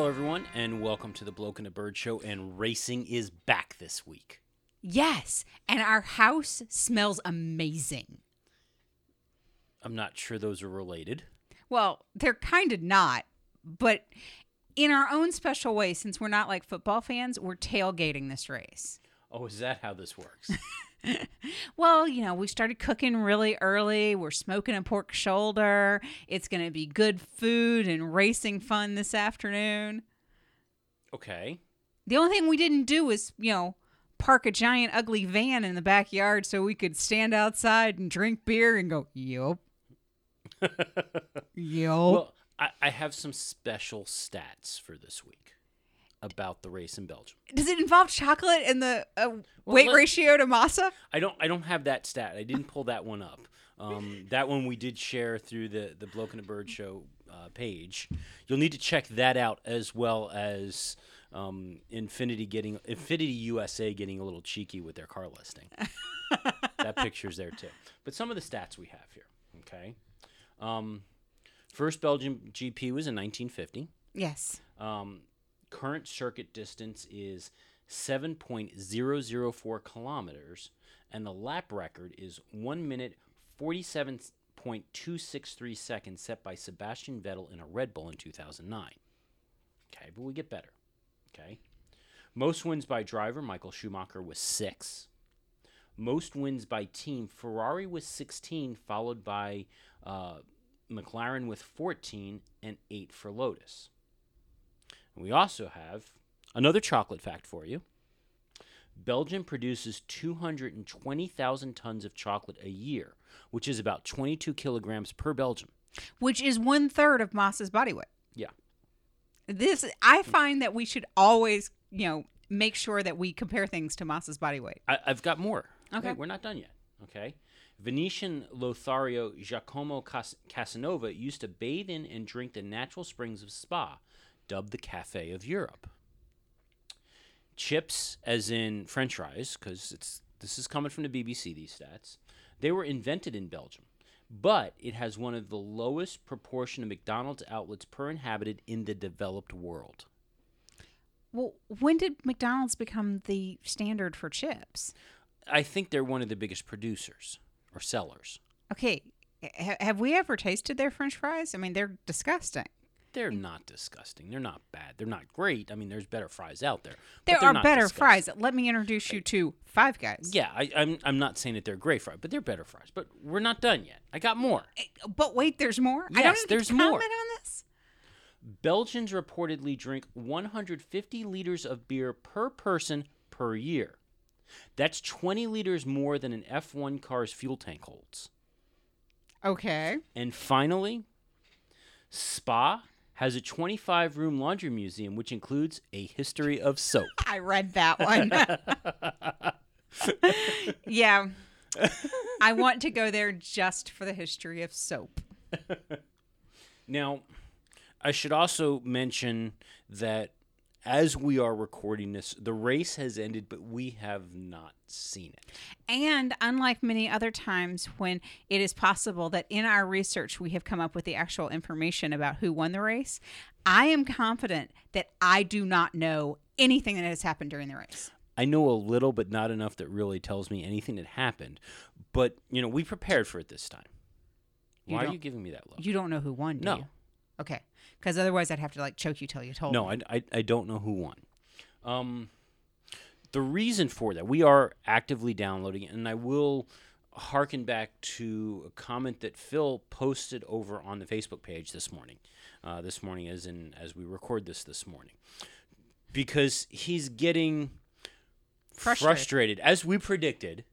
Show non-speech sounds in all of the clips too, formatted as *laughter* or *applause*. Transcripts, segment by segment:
Hello, everyone, and welcome to the Bloke and the Bird Show. And racing is back this week. Yes, and our house smells amazing. I'm not sure those are related. Well, they're kind of not, but in our own special way, since we're not like football fans, we're tailgating this race. Oh, is that how this works? *laughs* *laughs* Well, you know, we started cooking really early. We're smoking a pork shoulder. It's going to be good food and racing fun this afternoon. okay. The only thing we didn't do was, you know, park a giant ugly van in the backyard so we could stand outside and drink beer and go, yup. *laughs* yup. Well, I, I have some special stats for this week about the race in Belgium. Does it involve chocolate and the uh, weight let- ratio to Massa? I don't. I don't have that stat. I didn't pull that one up. Um, *laughs* that one we did share through the the Bloke and the Bird Show uh, page. You'll need to check that out as well as um, Infiniti getting Infiniti USA getting a little cheeky with their car listing. *laughs* that picture's there too. But some of the stats we have here. Okay. Um, first Belgian GP was in 1950. Yes. Um, current circuit distance is 7.004 kilometers, and the lap record is 1 minute 47.263 seconds set by Sebastian Vettel in a Red Bull in 2009. Okay, but we get better. Okay. Most wins by driver, Michael Schumacher was 6. Most wins by team, Ferrari was 16, followed by uh, McLaren with 14, and 8 for Lotus. We also have another chocolate fact for you. Belgium produces 220,000 tons of chocolate a year, which is about 22 kilograms per Belgium. Which is one third of Massa's body weight. Yeah. This I find that we should always, you know, make sure that we compare things to Massa's body weight. I, I've got more. Okay. Wait, we're not done yet. Okay. Venetian Lothario Giacomo Cas- Casanova used to bathe in and drink the natural springs of Spa, dubbed the Cafe of Europe. Chips, as in French fries, because it's this is coming from the BBC. These stats, they were invented in Belgium, but it has one of the lowest proportion of McDonald's outlets per inhabited in the developed world. Well, when did McDonald's become the standard for chips? I think they're one of the biggest producers or sellers. Okay, ha- have we ever tasted their french fries? I mean, they're disgusting. They're not disgusting. They're not bad. They're not great. I mean, there's better fries out there. There they're better disgusting. fries. Let me introduce you to Five Guys. Yeah, I, I'm. I'm not saying that they're great fries, but they're better fries. But we're not done yet. I got more. Eh, but wait, there's more. I don't Yes, there's comment more. on this. Belgians reportedly drink 150 liters of beer per person per year. That's 20 liters more than an F1 car's fuel tank holds. Okay. And finally, Spa has a 25 room laundry museum, which includes a history of soap. *laughs* I read that one. *laughs* yeah. *laughs* I want to go there just for the history of soap. Now, I should also mention that as we are recording this, the race has ended, but we have not seen it. And unlike many other times when it is possible that in our research we have come up with the actual information about who won the race, I am confident that I do not know anything that has happened during the race. I know a little, but not enough that really tells me anything that happened. But, you know, we prepared for it this time. You Why are you giving me that look? You don't know who won, do No. you? Okay. Because otherwise I'd have to like choke you till you told No, me. I, I, I don't know who won. Um, the reason for that, we are actively downloading it, and I will harken back to a comment that Phil posted over on the Facebook page this morning. Uh, this morning, as in as we record this this morning, because he's getting Frustrated. frustrated, as we predicted,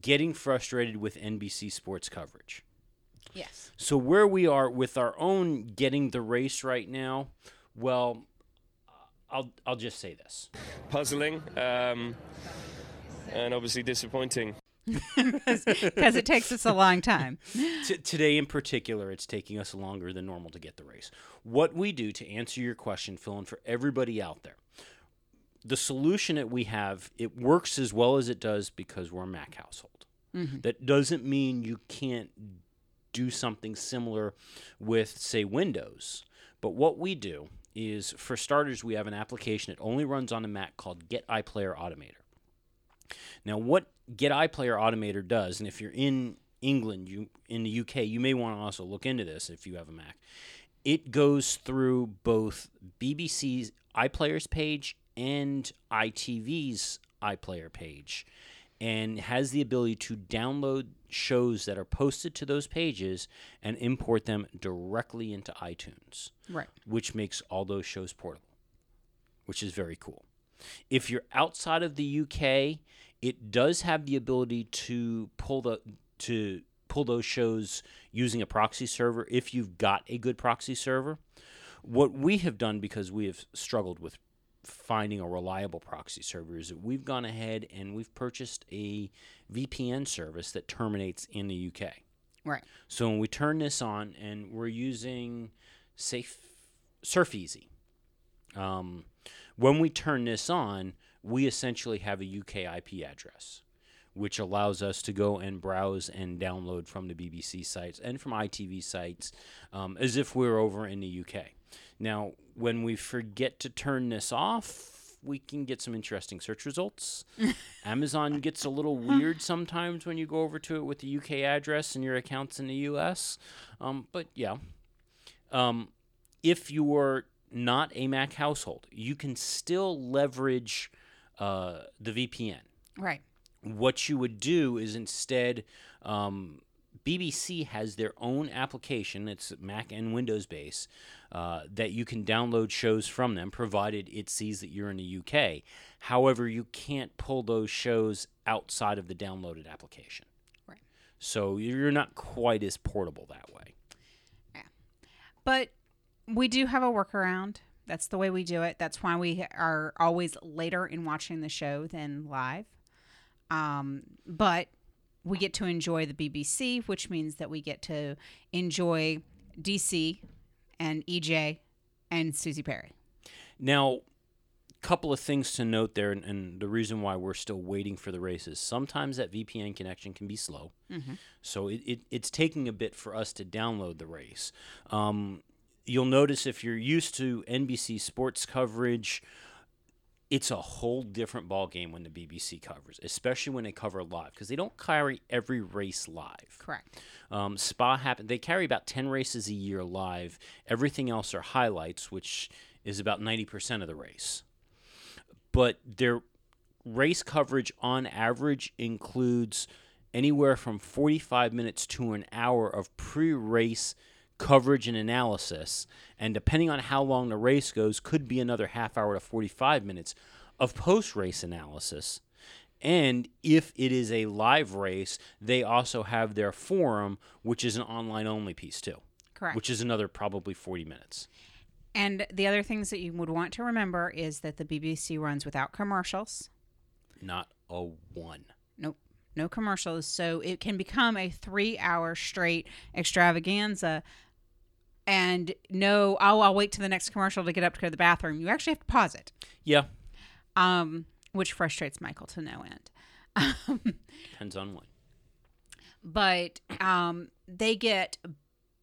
getting frustrated with NBC sports coverage. Yes. So where we are with our own getting the race right now, well, I'll I'll just say this. puzzling um, and obviously disappointing. *laughs* Because it takes us a long time. T- today in particular, it's taking us longer than normal to get the race. What we do to answer your question, Phil, and for everybody out there, the solution that we have, it works as well as it does because we're a Mac household. That doesn't mean you can't do something similar with, say, Windows. But what we do is for starters, we have an application that only runs on a Mac called Get iPlayer Automator. Now, what Get iPlayer Automator does, and if you're in England, you in the UK, you may want to also look into this if you have a Mac. It goes through both BBC's iPlayers page and ITV's iPlayer page and has the ability to download shows that are posted to those pages and import them directly into iTunes, Right. which makes all those shows portable, which is very cool. If you're outside of the UK, it does have the ability to pull the to pull those shows using a proxy server if you've got a good proxy server. What we have done because we have struggled with finding a reliable proxy server is that we've gone ahead and we've purchased a VPN service that terminates in the UK. Right. So when we turn this on and we're using Safe Surf Easy, um, when we turn this on, we essentially have a UK IP address, which allows us to go and browse and download from the BBC sites and from ITV sites um, as if we're over in the UK. Now, when we forget to turn this off, we can get some interesting search results. *laughs* Amazon gets a little weird sometimes when you go over to it with the UK address and your accounts in the US. Um, but yeah, um, if you're not a Mac household, you can still leverage uh, the VPN Right. what you would do is instead um, bbc has their own application it's mac and windows based uh, that you can download shows from them provided it sees that you're in the uk however you can't pull those shows outside of the downloaded application Right. so you're not quite as portable that way Yeah. But we do have a workaround. That's the way we do it. That's why we are always later in watching the show than live. Um, but we get to enjoy the BBC, which means that we get to enjoy DC and EJ and Suzi Perry. Now, couple of things to note there, and, and the reason why we're still waiting for the races. Sometimes that VPN connection can be slow, so it, it, it's taking a bit for us to download the race. Um, you'll notice if you're used to NBC sports coverage, it's a whole different ball game when the BBC covers, especially when they cover live, because they don't carry every race live. Correct. Um, Spa happen. They carry about ten races a year live. Everything else are highlights, which is about ninety percent of the race. But their race coverage on average includes anywhere from forty-five minutes to an hour of pre-race coverage and analysis, and depending on how long the race goes, could be another half hour to forty-five minutes of post-race analysis. And if it is a live race, they also have their forum, which is an online only piece too, Correct. which is another probably 40 minutes. and the other things that you would want to remember is that the BBC runs without commercials. Not a one. Nope. No commercials. So it can become a three hour straight extravaganza. And no, oh, I'll wait to the next commercial to get up to go to the bathroom. You actually have to pause it, Yeah, um, which frustrates Michael to no end. depends on what. but um, they get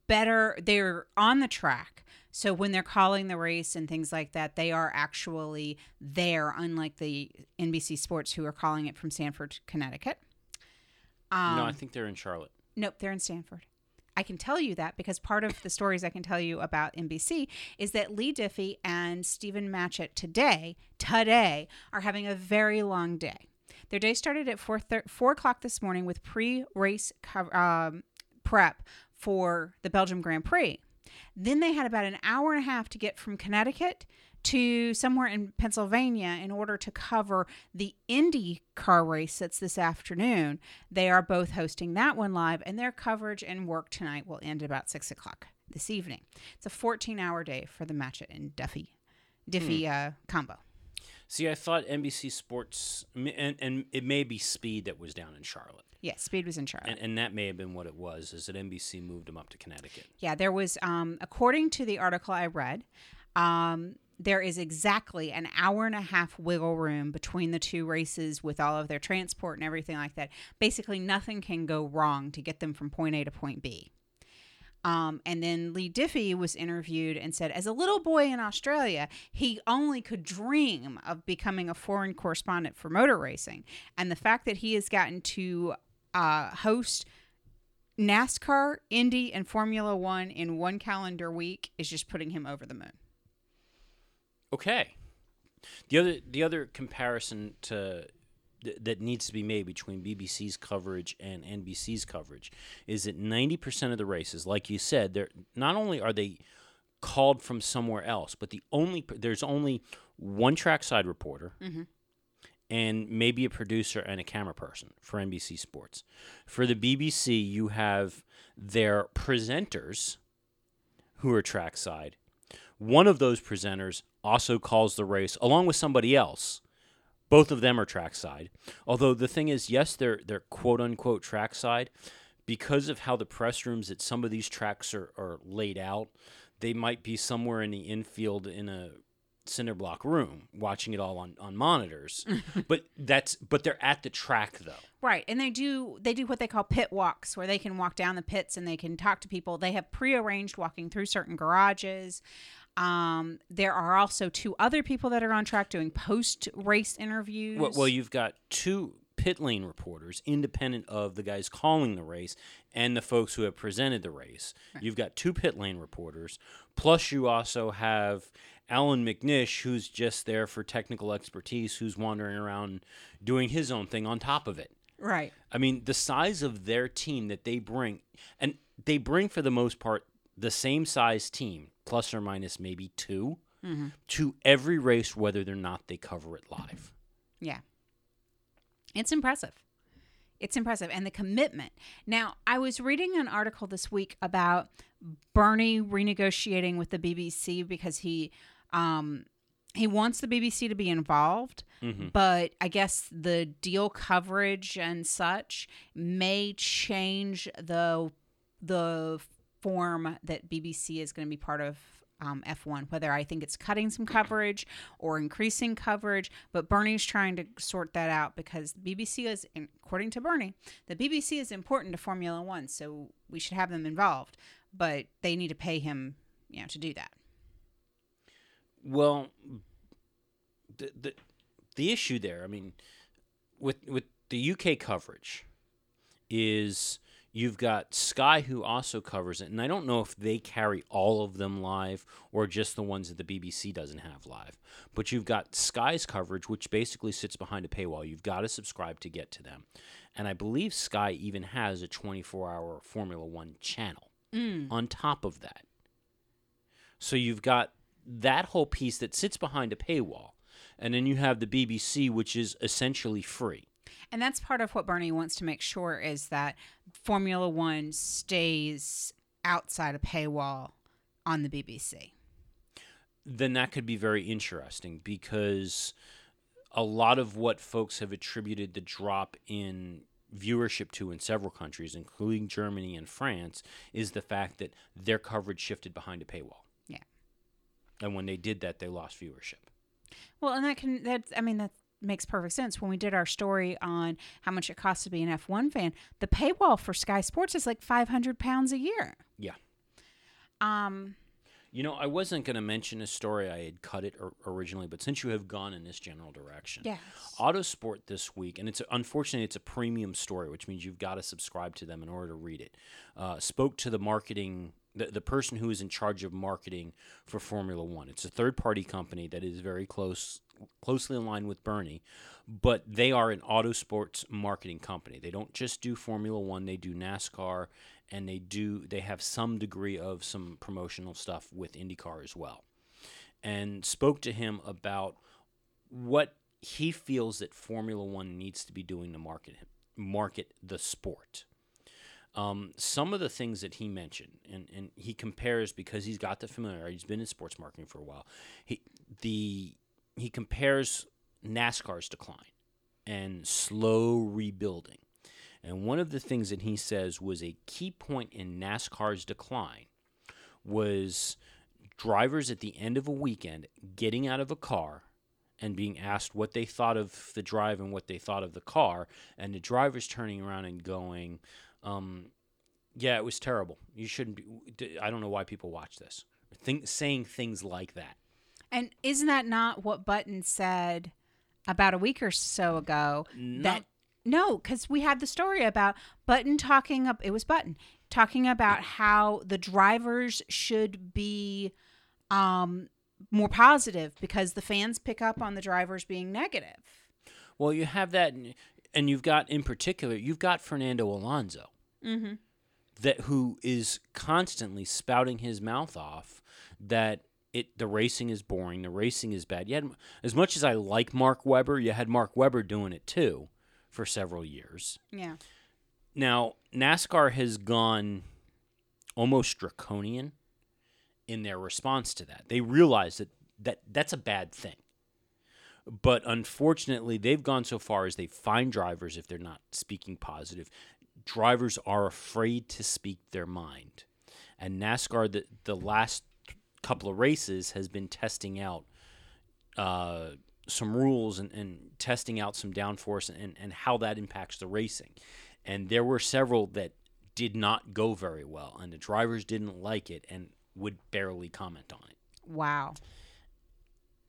better. They're on the track. So when they're calling the race and things like that, they are actually there, unlike the NBC Sports who are calling it from Stamford, Connecticut. Um, no, I think they're in Charlotte. Nope, they're in Stamford. I can tell you that because part of the stories I can tell you about NBC is that Leigh Diffey and Stephen Matchett today, today, are having a very long day. Their day started at 4, thir- 4 o'clock this morning with pre race um, prep for the Belgium Grand Prix. Then they had about an hour and a half to get from Connecticut to somewhere in Pennsylvania in order to cover the Indy car race that's this afternoon. They are both hosting that one live, and their coverage and work tonight will end about six o'clock this evening. It's a 14 hour day for the Matchett and Duffy, Diffey uh, combo. See, I thought NBC Sports, and, and it may be Speed that was down in Charlotte. Yeah, Speed was in Charlotte. And, and that may have been what it was, is that NBC moved them up to Connecticut. Yeah, there was, um, according to the article I read, um, there is exactly an hour and a half wiggle room between the two races with all of their transport and everything like that. Basically, nothing can go wrong to get them from point A to point B. Um, and then Leigh Diffey was interviewed and said, as a little boy in Australia, he only could dream of becoming a foreign correspondent for motor racing. And the fact that he has gotten to uh, host NASCAR, Indy, and Formula One in one calendar week is just putting him over the moon. Okay. The other the other comparison to th- that needs to be made between BBC's coverage and NBC's coverage is that 90% of the races, like you said, they're not only are they called from somewhere else, but the only there's only one trackside reporter mm-hmm. and maybe a producer and a camera person for NBC Sports. For the BBC, you have their presenters who are trackside. One of those presenters also calls the race along with somebody else. Both of them are trackside. Although the thing is, yes, they're they're quote unquote trackside because of how the press rooms at some of these tracks are, are laid out. They might be somewhere in the infield in a cinder block room watching it all on, on monitors. *laughs* but that's but they're at the track though. Right, and they do they do what they call pit walks, where they can walk down the pits and they can talk to people. They have prearranged walking through certain garages. Um, there are also two other people that are on track doing post race interviews. Well, well, you've got two pit lane reporters, independent of the guys calling the race and the folks who have presented the race. You've got two pit lane reporters, plus you also have Allan McNish, who's just there for technical expertise, who's wandering around doing his own thing on top of it. right, I mean, the size of their team that they bring, and they bring for the most part the same size team, plus or minus maybe 2 to every race, whether or not they cover it live. yeah, it's impressive. It's impressive, and the commitment. Now, I was reading an article this week about Bernie renegotiating with the BBC because he um, he wants the BBC to be involved, but I guess the deal coverage and such may change the the form that BBC is going to be part of um, F1. Whether I think it's cutting some coverage or increasing coverage, but Bernie's trying to sort that out because BBC is, according to Bernie, the BBC is important to Formula One, so we should have them involved, but they need to pay him, you know, to do that. Well, the the the issue there, I mean, with with the UK coverage, is you've got Sky who also covers it, and I don't know if they carry all of them live or just the ones that the BBC doesn't have live. But you've got Sky's coverage, which basically sits behind a paywall. You've got to subscribe to get to them, and I believe Sky even has a 24-hour Formula One channel mm. on top of that. So you've got that whole piece that sits behind a paywall, and then you have the BBC, which is essentially free. And that's part of what Bernie wants to make sure is that Formula One stays outside a paywall on the BBC. Then that could be very interesting because a lot of what folks have attributed the drop in viewership to in several countries, including Germany and France, is the fact that their coverage shifted behind a paywall. Yeah. And when they did that, they lost viewership. Well, and that can that I mean that makes perfect sense. When we did our story on how much it costs to be an F1 fan, the paywall for Sky Sports is like 500 pounds a year. Yeah. Um You know, I wasn't going to mention a story. I had cut it or- originally, but since you have gone in this general direction, Yes. Autosport this week, and it's unfortunately it's a premium story, which means you've got to subscribe to them in order to read it. Uh, spoke to the marketing, the, the person who is in charge of marketing for Formula One. It's a third party company that is very close, closely aligned with Bernie, but they are an auto sports marketing company. They don't just do Formula One; they do NASCAR, and they do they have some degree of some promotional stuff with IndyCar as well. And spoke to him about what he feels that Formula One needs to be doing to market market the sport. Um, some of the things that he mentioned, and, and he compares because he's got the familiarity. He's been in sports marketing for a while. He the he compares NASCAR's decline and slow rebuilding. And one of the things that he says was a key point in NASCAR's decline was drivers at the end of a weekend getting out of a car and being asked what they thought of the drive and what they thought of the car, and the drivers turning around and going, um, Yeah, it was terrible. You shouldn't be. I don't know why people watch this. Think saying things like that. And isn't that not what Button said about a week or so ago? That no, because we had the story about Button talking up. It was Button talking about how the drivers should be um, more positive because the fans pick up on the drivers being negative. Well, you have that, and- you've got in particular, you've got Fernando Alonso, Mm-hmm. that who is constantly spouting his mouth off that it the racing is boring, the racing is bad. You had as much as I like Mark Webber, you had Mark Webber doing it too for several years. Yeah. Now, NASCAR has gone almost draconian in their response to that. They realize that, that that's a bad thing. But unfortunately, they've gone so far as they find drivers if they're not speaking positive. Drivers are afraid to speak their mind. And NASCAR, the, the last couple of races, has been testing out uh, some rules and, and testing out some downforce and, and how that impacts the racing. And there were several that did not go very well, and the drivers didn't like it and would barely comment on it. Wow.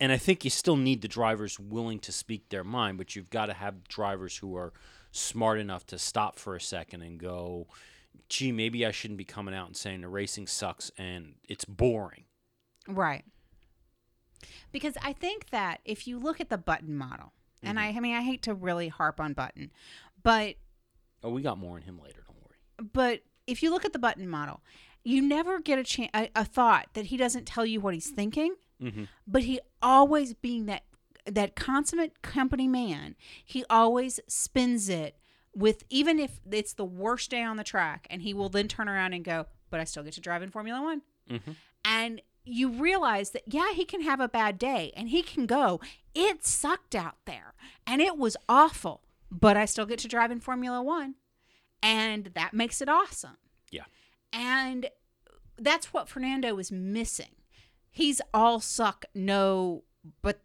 And I think you still need the drivers willing to speak their mind, but you've got to have drivers who are smart enough to stop for a second and go, gee, maybe I shouldn't be coming out and saying the racing sucks and it's boring. Right. Because I think that if you look at the button model, and I, mm-hmm. I mean, I hate to really harp on button, but Oh, we got more on him later. Don't worry. but if you look at the button model, you never get a chance a, a thought that he doesn't tell you what he's thinking, Mm-hmm. but he always being that that consummate company man, he always spins it with even if it's the worst day on the track, and he will then turn around and go, "But I still get to drive in Formula One." Mhm. And you realize that yeah, he can have a bad day, and he can go, "It sucked out there, and it was awful, but I still get to drive in Formula One," and that makes it awesome. Yeah. And that's what Fernando was missing. He's all suck, no, but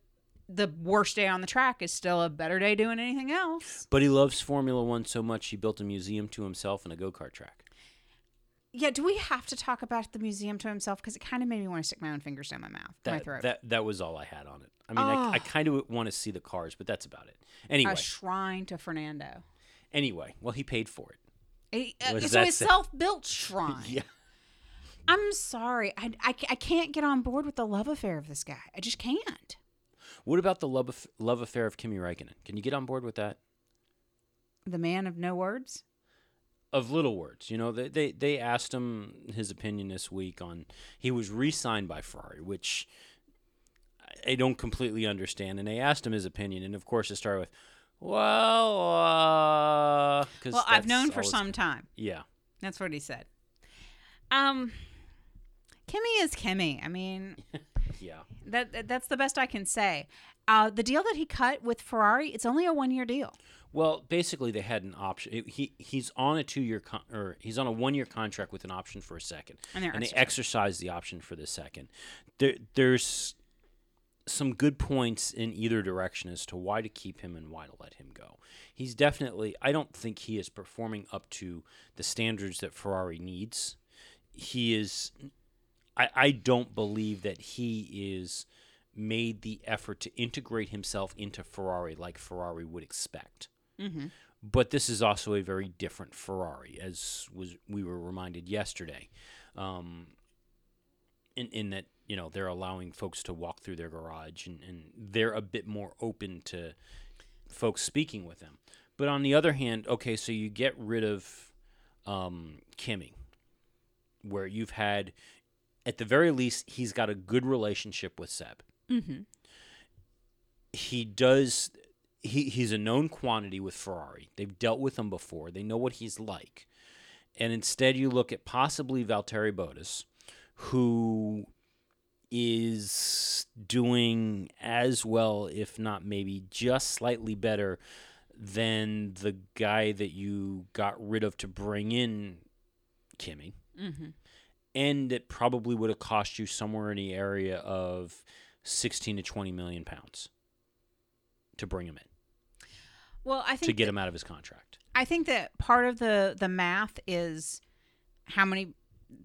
the worst day on the track is still a better day doing anything else. But he loves Formula One so much he built a museum to himself and a go kart track. Yeah, do we have to talk about the museum to himself? Because it kind of made me want to stick my own fingers down my mouth, my throat. that that was all I had on it. I mean, I, I Oh. kind of want to see the cars, but that's about it. Anyway, A shrine to Fernando. anyway, well, he paid for it. A- uh, so that a self-built shrine. *laughs* Yeah. I'm sorry. I, I, I can't get on board with the love affair of this guy. I just can't. What about the love aff- love affair of Kimi Räikkönen? Can you get on board with that? The man of no words. Of little words, you know, they, they they asked him his opinion this week on he was re-signed by Ferrari, which I- don't completely understand. And they asked him his opinion, and of course it started with, "Well, uh," Well, I've known for some time. Yeah, That's what he said. Um, Kimi is Kimi. I mean, *laughs* yeah. that, that that's the best I can say. Uh, the deal that he cut with Ferrari, it's only a one year deal. Well, basically, they had an option. It- He he's on a two year con- or he's on a one year contract with an option for a second, And they're they exercised the option for the second. There, there's some good points in either direction as to why to keep him and why to let him go. He's definitely. I don't think he is performing up to the standards that Ferrari needs. He is. I, I don't believe that he is made the effort to integrate himself into Ferrari like Ferrari would expect Mm-hmm. but this is also a very different Ferrari, as was we were reminded yesterday. Um, in in that you know they're allowing folks to walk through their garage, and, and they're a bit more open to folks speaking with them. But on the other hand, okay, so you get rid of um, Kimi, where you've had, at the very least, he's got a good relationship with Seb Mm-hmm. he does he he's a known quantity with Ferrari. They've dealt with him before. They know what he's like. And instead you look at possibly Valtteri Bottas, who is doing as well, if not maybe just slightly better than the guy that you got rid of to bring in Kimi. Mm-hmm. And it probably would have cost you somewhere in the area of 16 to 20 million pounds to bring him in Well, I think to get that- him out of his contract. I think that part of the the math is how many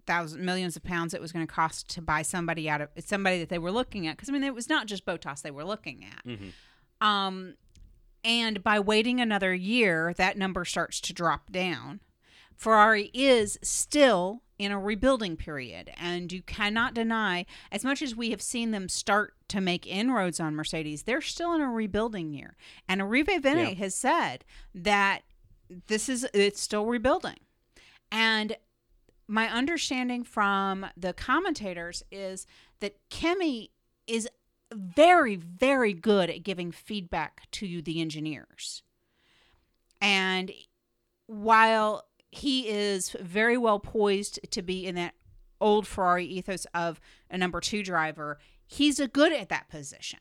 thousand millions millions of pounds it was going to cost to buy somebody out of somebody that they were looking at because I mean it was not just Bottas they were looking at. Mhm. Um, and by waiting another year, that number starts to drop down. Ferrari is still in a rebuilding period, and you cannot deny, as much as we have seen them start to make inroads on Mercedes, they're still in a rebuilding year. And Arrivabene Yeah. has said that this is it's still rebuilding. And my understanding from the commentators is that Kimi is very, very good at giving feedback to the engineers. And while he is very well poised to be in that old Ferrari ethos of a number two driver, he's a good at that position.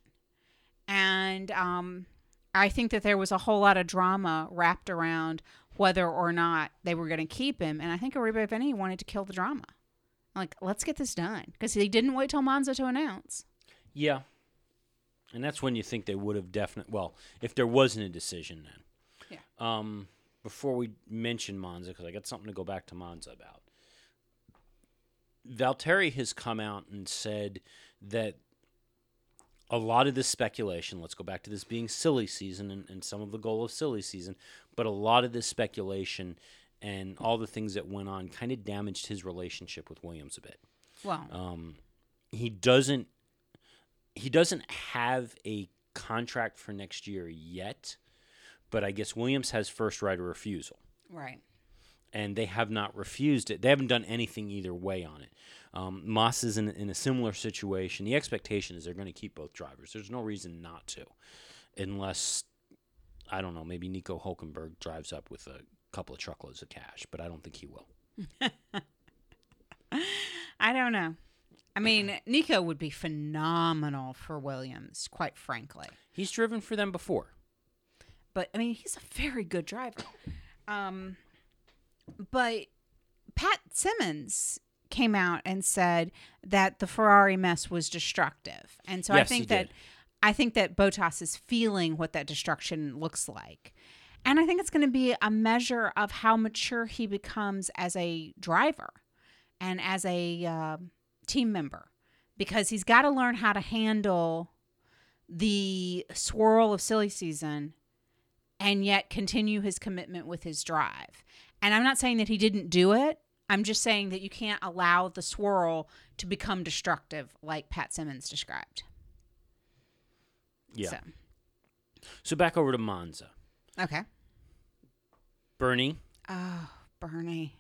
And um, I think that there was a whole lot of drama wrapped around whether or not they were going to keep him. And I think Arrivabene wanted to kill the drama. Like, let's get this done. Because he didn't wait till Monza to announce. Yeah. And that's when you think they would have definitely. Well, if there wasn't a decision then. Yeah. Um, before we mention Monza, because I got something to go back to Monza about. Valtteri has come out and said that a lot of this speculation, let's go back to this being silly season and, and some of the goal of silly season, but a lot of this speculation and all the things that went on kind of damaged his relationship with Williams a bit. Well, Um, he doesn't he doesn't have a contract for next year yet, but I guess Williams has first right of refusal, right. and they have not refused it. They haven't done anything either way on it. Um, Moss is in, in a similar situation. The expectation is they're going to keep both drivers. There's no reason not to, unless I don't know. Maybe Nico Hulkenberg drives up with a couple of truckloads of cash, but I don't think he will. *laughs* I don't know. I mean, Nico would be phenomenal for Williams, quite frankly. He's driven for them before. But I mean, he's a very good driver. Um, but Pat Symonds came out and said that the Ferrari mess was destructive, and so I Yes, he think that did. I think that Bottas is feeling what that destruction looks like. And I think it's going to be a measure of how mature he becomes as a driver and as a uh, team member because he's got to learn how to handle the swirl of silly season and yet continue his commitment with his drive. And I'm not saying that he didn't do it. I'm just saying that you can't allow the swirl to become destructive like Pat Symonds described. Yeah. So, So back over to Monza. okay. Bernie. Oh, Bernie.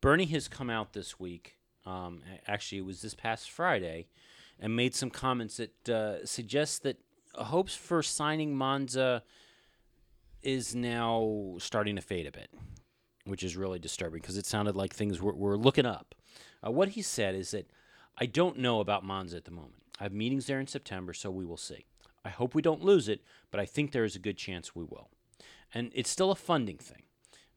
Bernie has come out this week. Um, actually, it was this past Friday, and made some comments that uh, suggest that hopes for signing Monza is now starting to fade a bit, which is really disturbing because it sounded like things were, were looking up. Uh, what he said is that I don't know about Monza at the moment. I have meetings there in September, so we will see. I hope we don't lose it, but I think there is a good chance we will. And it's still a funding thing.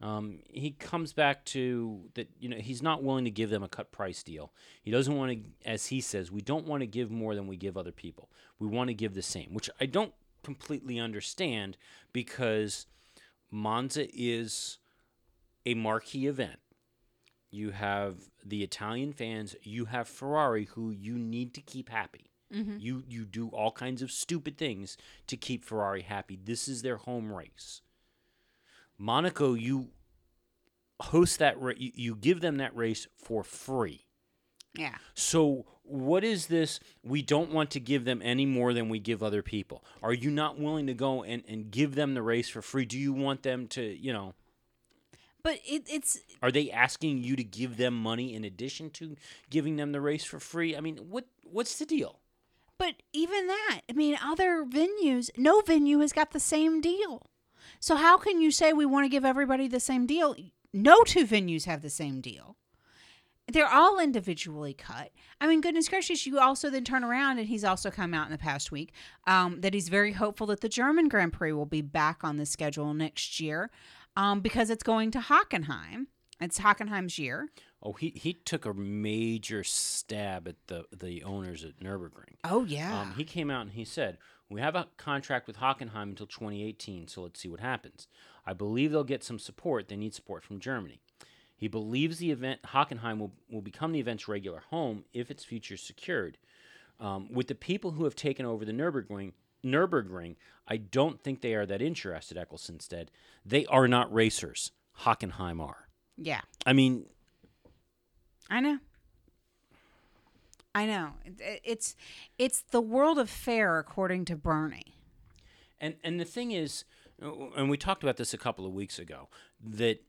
Um, he comes back to that, you know, he's not willing to give them a cut price deal. He doesn't want to, as he says, we don't want to give more than we give other people. We want to give the same, which I don't completely understand because Monza is a marquee event. You have the Italian fans, you have Ferrari, who you need to keep happy. Mm-hmm. You you do all kinds of stupid things to keep Ferrari happy. This is their home race. Monaco, you host that ra- you give them that race for free. Yeah. So what is this? We don't want to give them any more than we give other people. Are you not willing to go and, and give them the race for free? Do you want them to, you know, But it, it's are they asking you to give them money in addition to giving them the race for free? I mean, what what's the deal? But even that, I mean, other venues, no venue has got the same deal. So how can you say we want to give everybody the same deal? No two venues have the same deal. They're all individually cut. I mean, goodness gracious, you also then turn around and he's also come out in the past week um, that he's very hopeful that the German Grand Prix will be back on the schedule next year um, because it's going to Hockenheim. It's Hockenheim's year. Oh, he, he took a major stab at the the owners at Nurburgring. Oh, yeah. Um, he came out and he said, "We have a contract with Hockenheim until 2018, so let's see what happens. I believe they'll get some support. They need support from Germany." He believes the event Hockenheim will, will become the event's regular home if its future is secured. Um, with the people who have taken over the Nürburgring, Nürburgring, I don't think they are that interested. Ecclestone said they are not racers. Hockenheim are. Yeah, I mean, I know. I know. It's it's the world of fair according to Bernie. And and the thing is, uh, and we talked about this a couple of weeks ago, that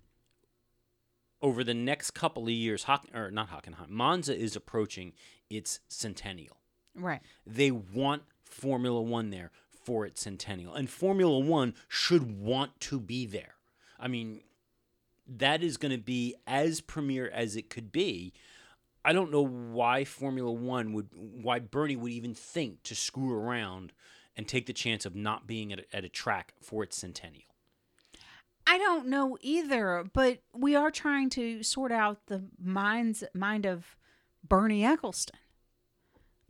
over the next couple of years, Hock, or not Hockenheim, Monza is approaching its centennial. Right. They want Formula One there for its centennial, and Formula One should want to be there. I mean, that is going to be as premier as it could be. I don't know why Formula One would, why Bernie would even think to screw around and take the chance of not being at a, at a track for its centennial. I don't know either, but we are trying to sort out the minds mind of Bernie Ecclestone.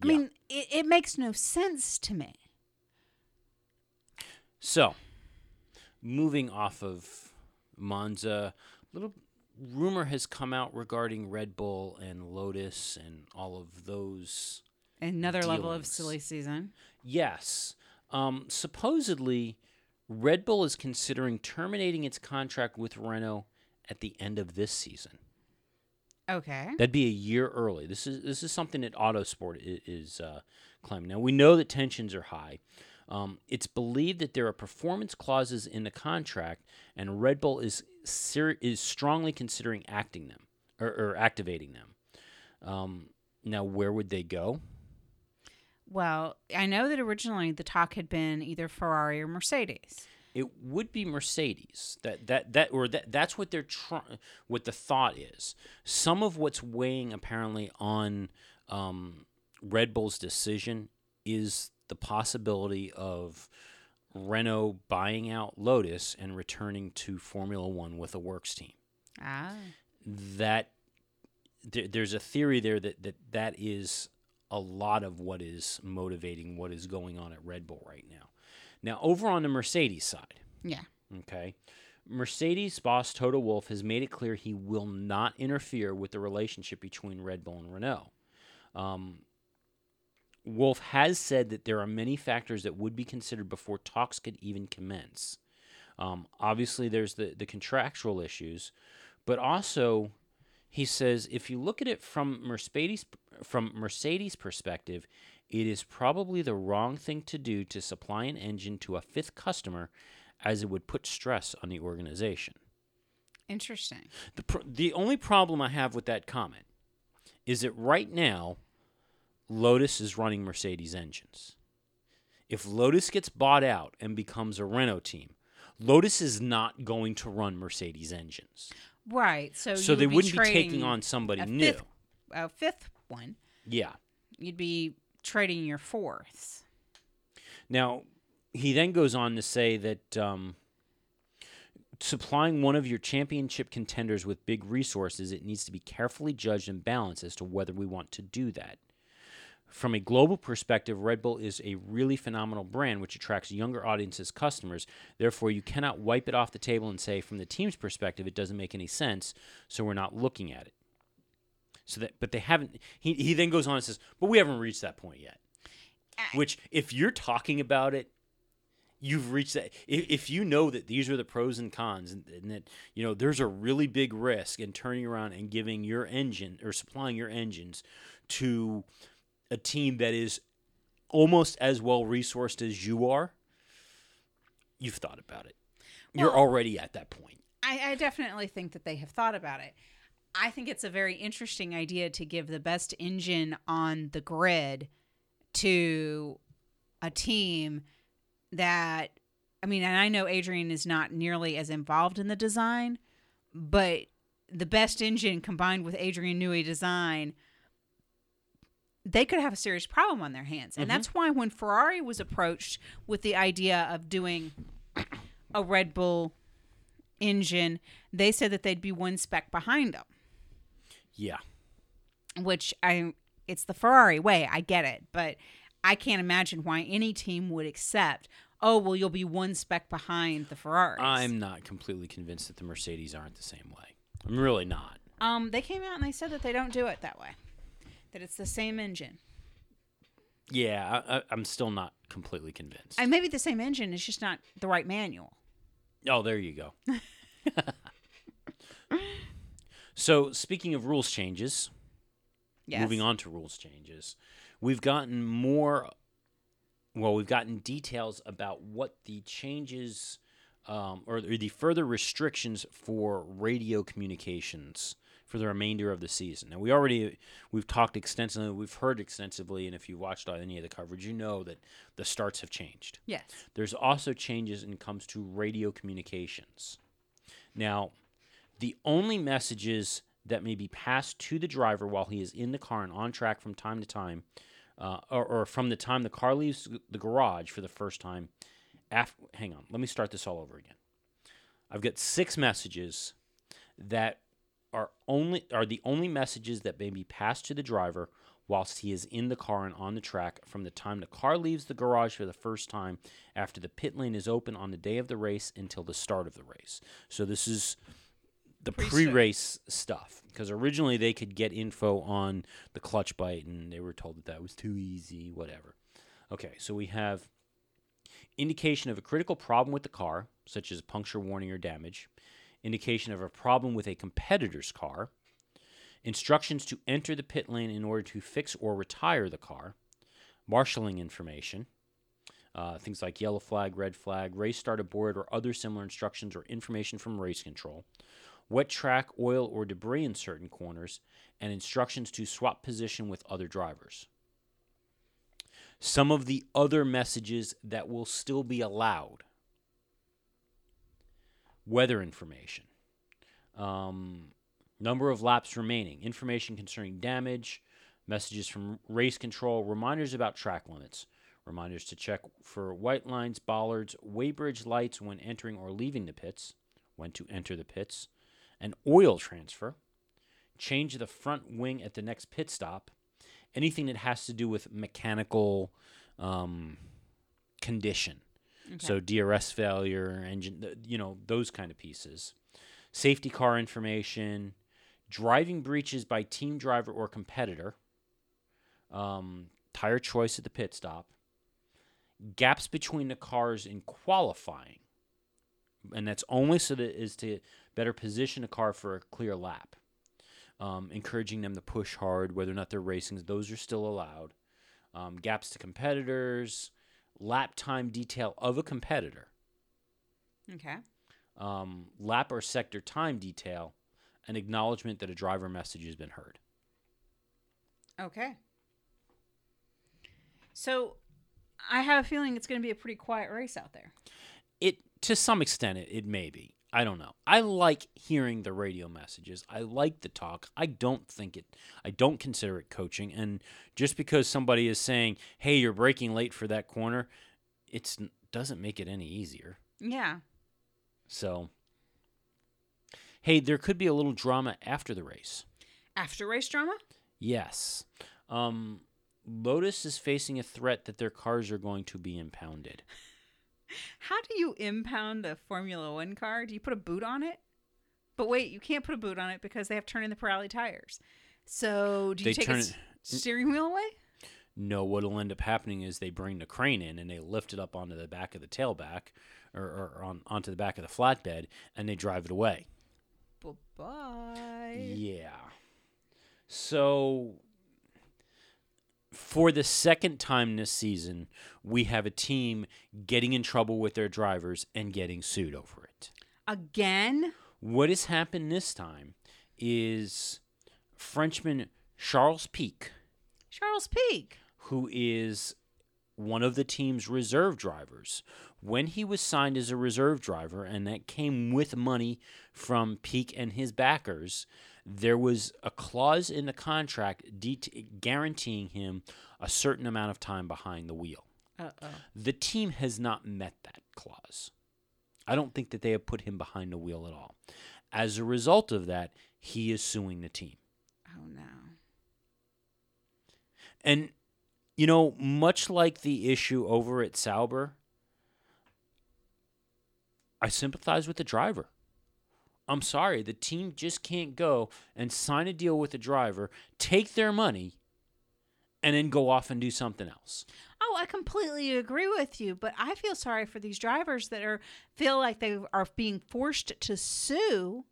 I Yeah. mean, it, it makes no sense to me. So, moving off of Monza, a little rumor has come out regarding Red Bull and Lotus and all of those. Another level of silly season. Yes, um, supposedly, Red Bull is considering terminating its contract with Renault at the end of this season. Okay. That'd be a year early. This is this is something that Autosport is uh, claiming. Now we know that tensions are high. Um, it's believed that there are performance clauses in the contract, and Red Bull is ser- is strongly considering acting them or, or activating them. Um, now, where would they go? Well, I know that originally the talk had been either Ferrari or Mercedes. It would be Mercedes. That that that or that that's what they're trying. What the thought is. Some of what's weighing apparently on um, Red Bull's decision is the possibility of Renault buying out Lotus and returning to Formula One with a works team. Ah. That there, there's a theory there that, that that is a lot of what is motivating what is going on at Red Bull right now. Now, over on the Mercedes side, Yeah. Okay. Mercedes boss Toto Wolff has made it clear he will not interfere with the relationship between Red Bull and Renault. Um, Wolff has said that there are many factors that would be considered before talks could even commence. Um, obviously, there's the, the contractual issues, but also he says if you look at it from Mercedes from Mercedes perspective, it is probably the wrong thing to do to supply an engine to a fifth customer, as it would put stress on the organization. Interesting. The pr- the only problem I have with that comment is that right now, Lotus is running Mercedes engines. If Lotus gets bought out and becomes a Renault team, Lotus is not going to run Mercedes engines. Right. So so they would wouldn't be taking on somebody a new. Fifth, a fifth one. Yeah. You'd be trading your fourths. Now, he then goes on to say that um, supplying one of your championship contenders with big resources, it needs to be carefully judged and balanced as to whether we want to do that. From a global perspective, Red Bull is a really phenomenal brand which attracts younger audiences, customers. Therefore, you cannot wipe it off the table and say, from the team's perspective, it doesn't make any sense, so we're not looking at it. So that, but they haven't. He, he then goes on and says, but we haven't reached that point yet. Eh. Which, if you're talking about it, you've reached that. If, if you know that these are the pros and cons, and, and that you know there's a really big risk in turning around and giving your engine or supplying your engines to a team that is almost as well resourced as you are, you've thought about it. You're already at that point. I, I definitely think that they have thought about it. I think it's a very interesting idea to give the best engine on the grid to a team that, I mean, and I know Adrian is not nearly as involved in the design, but the best engine combined with Adrian Newey design, they could have a serious problem on their hands. And that's why when Ferrari was approached with the idea of doing a Red Bull engine, they said that they'd be one spec behind them, Yeah. which I it's the Ferrari way. I get it, but I can't imagine why any team would accept. Oh well, you'll be one spec behind the Ferrari. I'm not completely convinced that the Mercedes aren't the same way. I'm really not. Um, they came out and they said that they don't do it that way. That it's the same engine. Yeah, I, I'm still not completely convinced. And maybe the same engine is just not the right manual. Oh, there you go. so, speaking of rules changes, Yes. moving on to rules changes, we've gotten more. Well, we've gotten details about what the changes um, or the further restrictions for radio communications for the remainder of the season. Now, we already we've talked extensively, we've heard extensively, and if you watched any of the coverage, you know that the starts have changed. Yes. There's also changes when it comes to radio communications. Now, the only messages that may be passed to the driver while he is in the car and on track from time to time, uh, or, or from the time the car leaves the garage for the first time. After, hang on, let me start this all over again. I've got six messages that are only are the only messages that may be passed to the driver whilst he is in the car and on the track from the time the car leaves the garage for the first time after the pit lane is open on the day of the race until the start of the race. So this is the pre-race stuff because originally they could get info on the clutch bite and they were told that that was too easy, whatever. Okay, so we have indication of a critical problem with the car, such as puncture warning or damage, indication of a problem with a competitor's car, instructions to enter the pit lane in order to fix or retire the car, marshaling information, uh, things like yellow flag, red flag, race start aboard, or other similar instructions or information from race control, wet track, oil, or debris in certain corners, and instructions to swap position with other drivers. Some of the other messages that will still be allowed weather information, um, number of laps remaining, information concerning damage, messages from race control, reminders about track limits, reminders to check for white lines, bollards, weighbridge lights when entering or leaving the pits, when to enter the pits, an oil transfer, change the front wing at the next pit stop, anything that has to do with mechanical um, condition. So DRS failure, engine, you know, those kind of pieces. Safety car information, driving breaches by team driver or competitor, um, tire choice at the pit stop, gaps between the cars in qualifying, and that's only so that is to better position a car for a clear lap. Um, encouraging them to push hard, whether or not they're racing, those are still allowed. Um, gaps to competitors, lap time detail of a competitor, Okay. um, lap or sector time detail, an acknowledgement that a driver message has been heard. Okay. So I have a feeling it's going to be a pretty quiet race out there. It to some extent it, it may be. I don't know. I like hearing the radio messages. I like the talk. I don't think it I don't consider it coaching and just because somebody is saying, "Hey, you're breaking late for that corner," it's doesn't make it any easier. Yeah. So Hey, there could be a little drama after the race. After race drama? Yes. Um Lotus is facing a threat that their cars are going to be impounded. How do you impound a Formula One car? Do you put a boot on it? But wait, you can't put a boot on it because they have turn in the Pirelli tires. So do you They take turn its it- steering wheel away? No, what'll end up happening is they bring the crane in and they lift it up onto the back of the tailback or, or on, onto the back of the flatbed and they drive it away. Bye bye. Yeah. So for the second time this season, we have a team getting in trouble with their drivers and getting sued over it. Again? What has happened this time is Frenchman Charles Pic, Charles Pic. who is one of the team's reserve drivers. When he was signed as a reserve driver, and that came with money from Pic and his backers, there was a clause in the contract det- guaranteeing him a certain amount of time behind the wheel. Uh oh. The team has not met that clause. I don't think that they have put him behind the wheel at all. As a result of that, he is suing the team. Oh no. And, you know, much like the issue over at Sauber, I sympathize with the driver. I'm sorry, the team just can't go and sign a deal with the driver, take their money, and then go off and do something else. Oh, I completely agree with you, but I feel sorry for these drivers that are feel like they are being forced to sue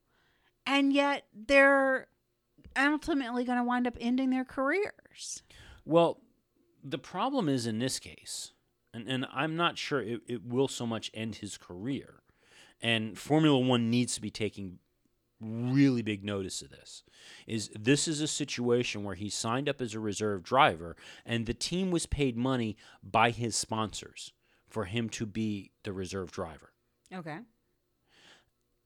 and yet they're ultimately going to wind up ending their careers. Well, the problem is in this case, and, and I'm not sure it, it will so much end his career, and Formula One needs to be taking really big notice of this is this is a situation where he signed up as a reserve driver and the team was paid money by his sponsors for him to be the reserve driver Okay.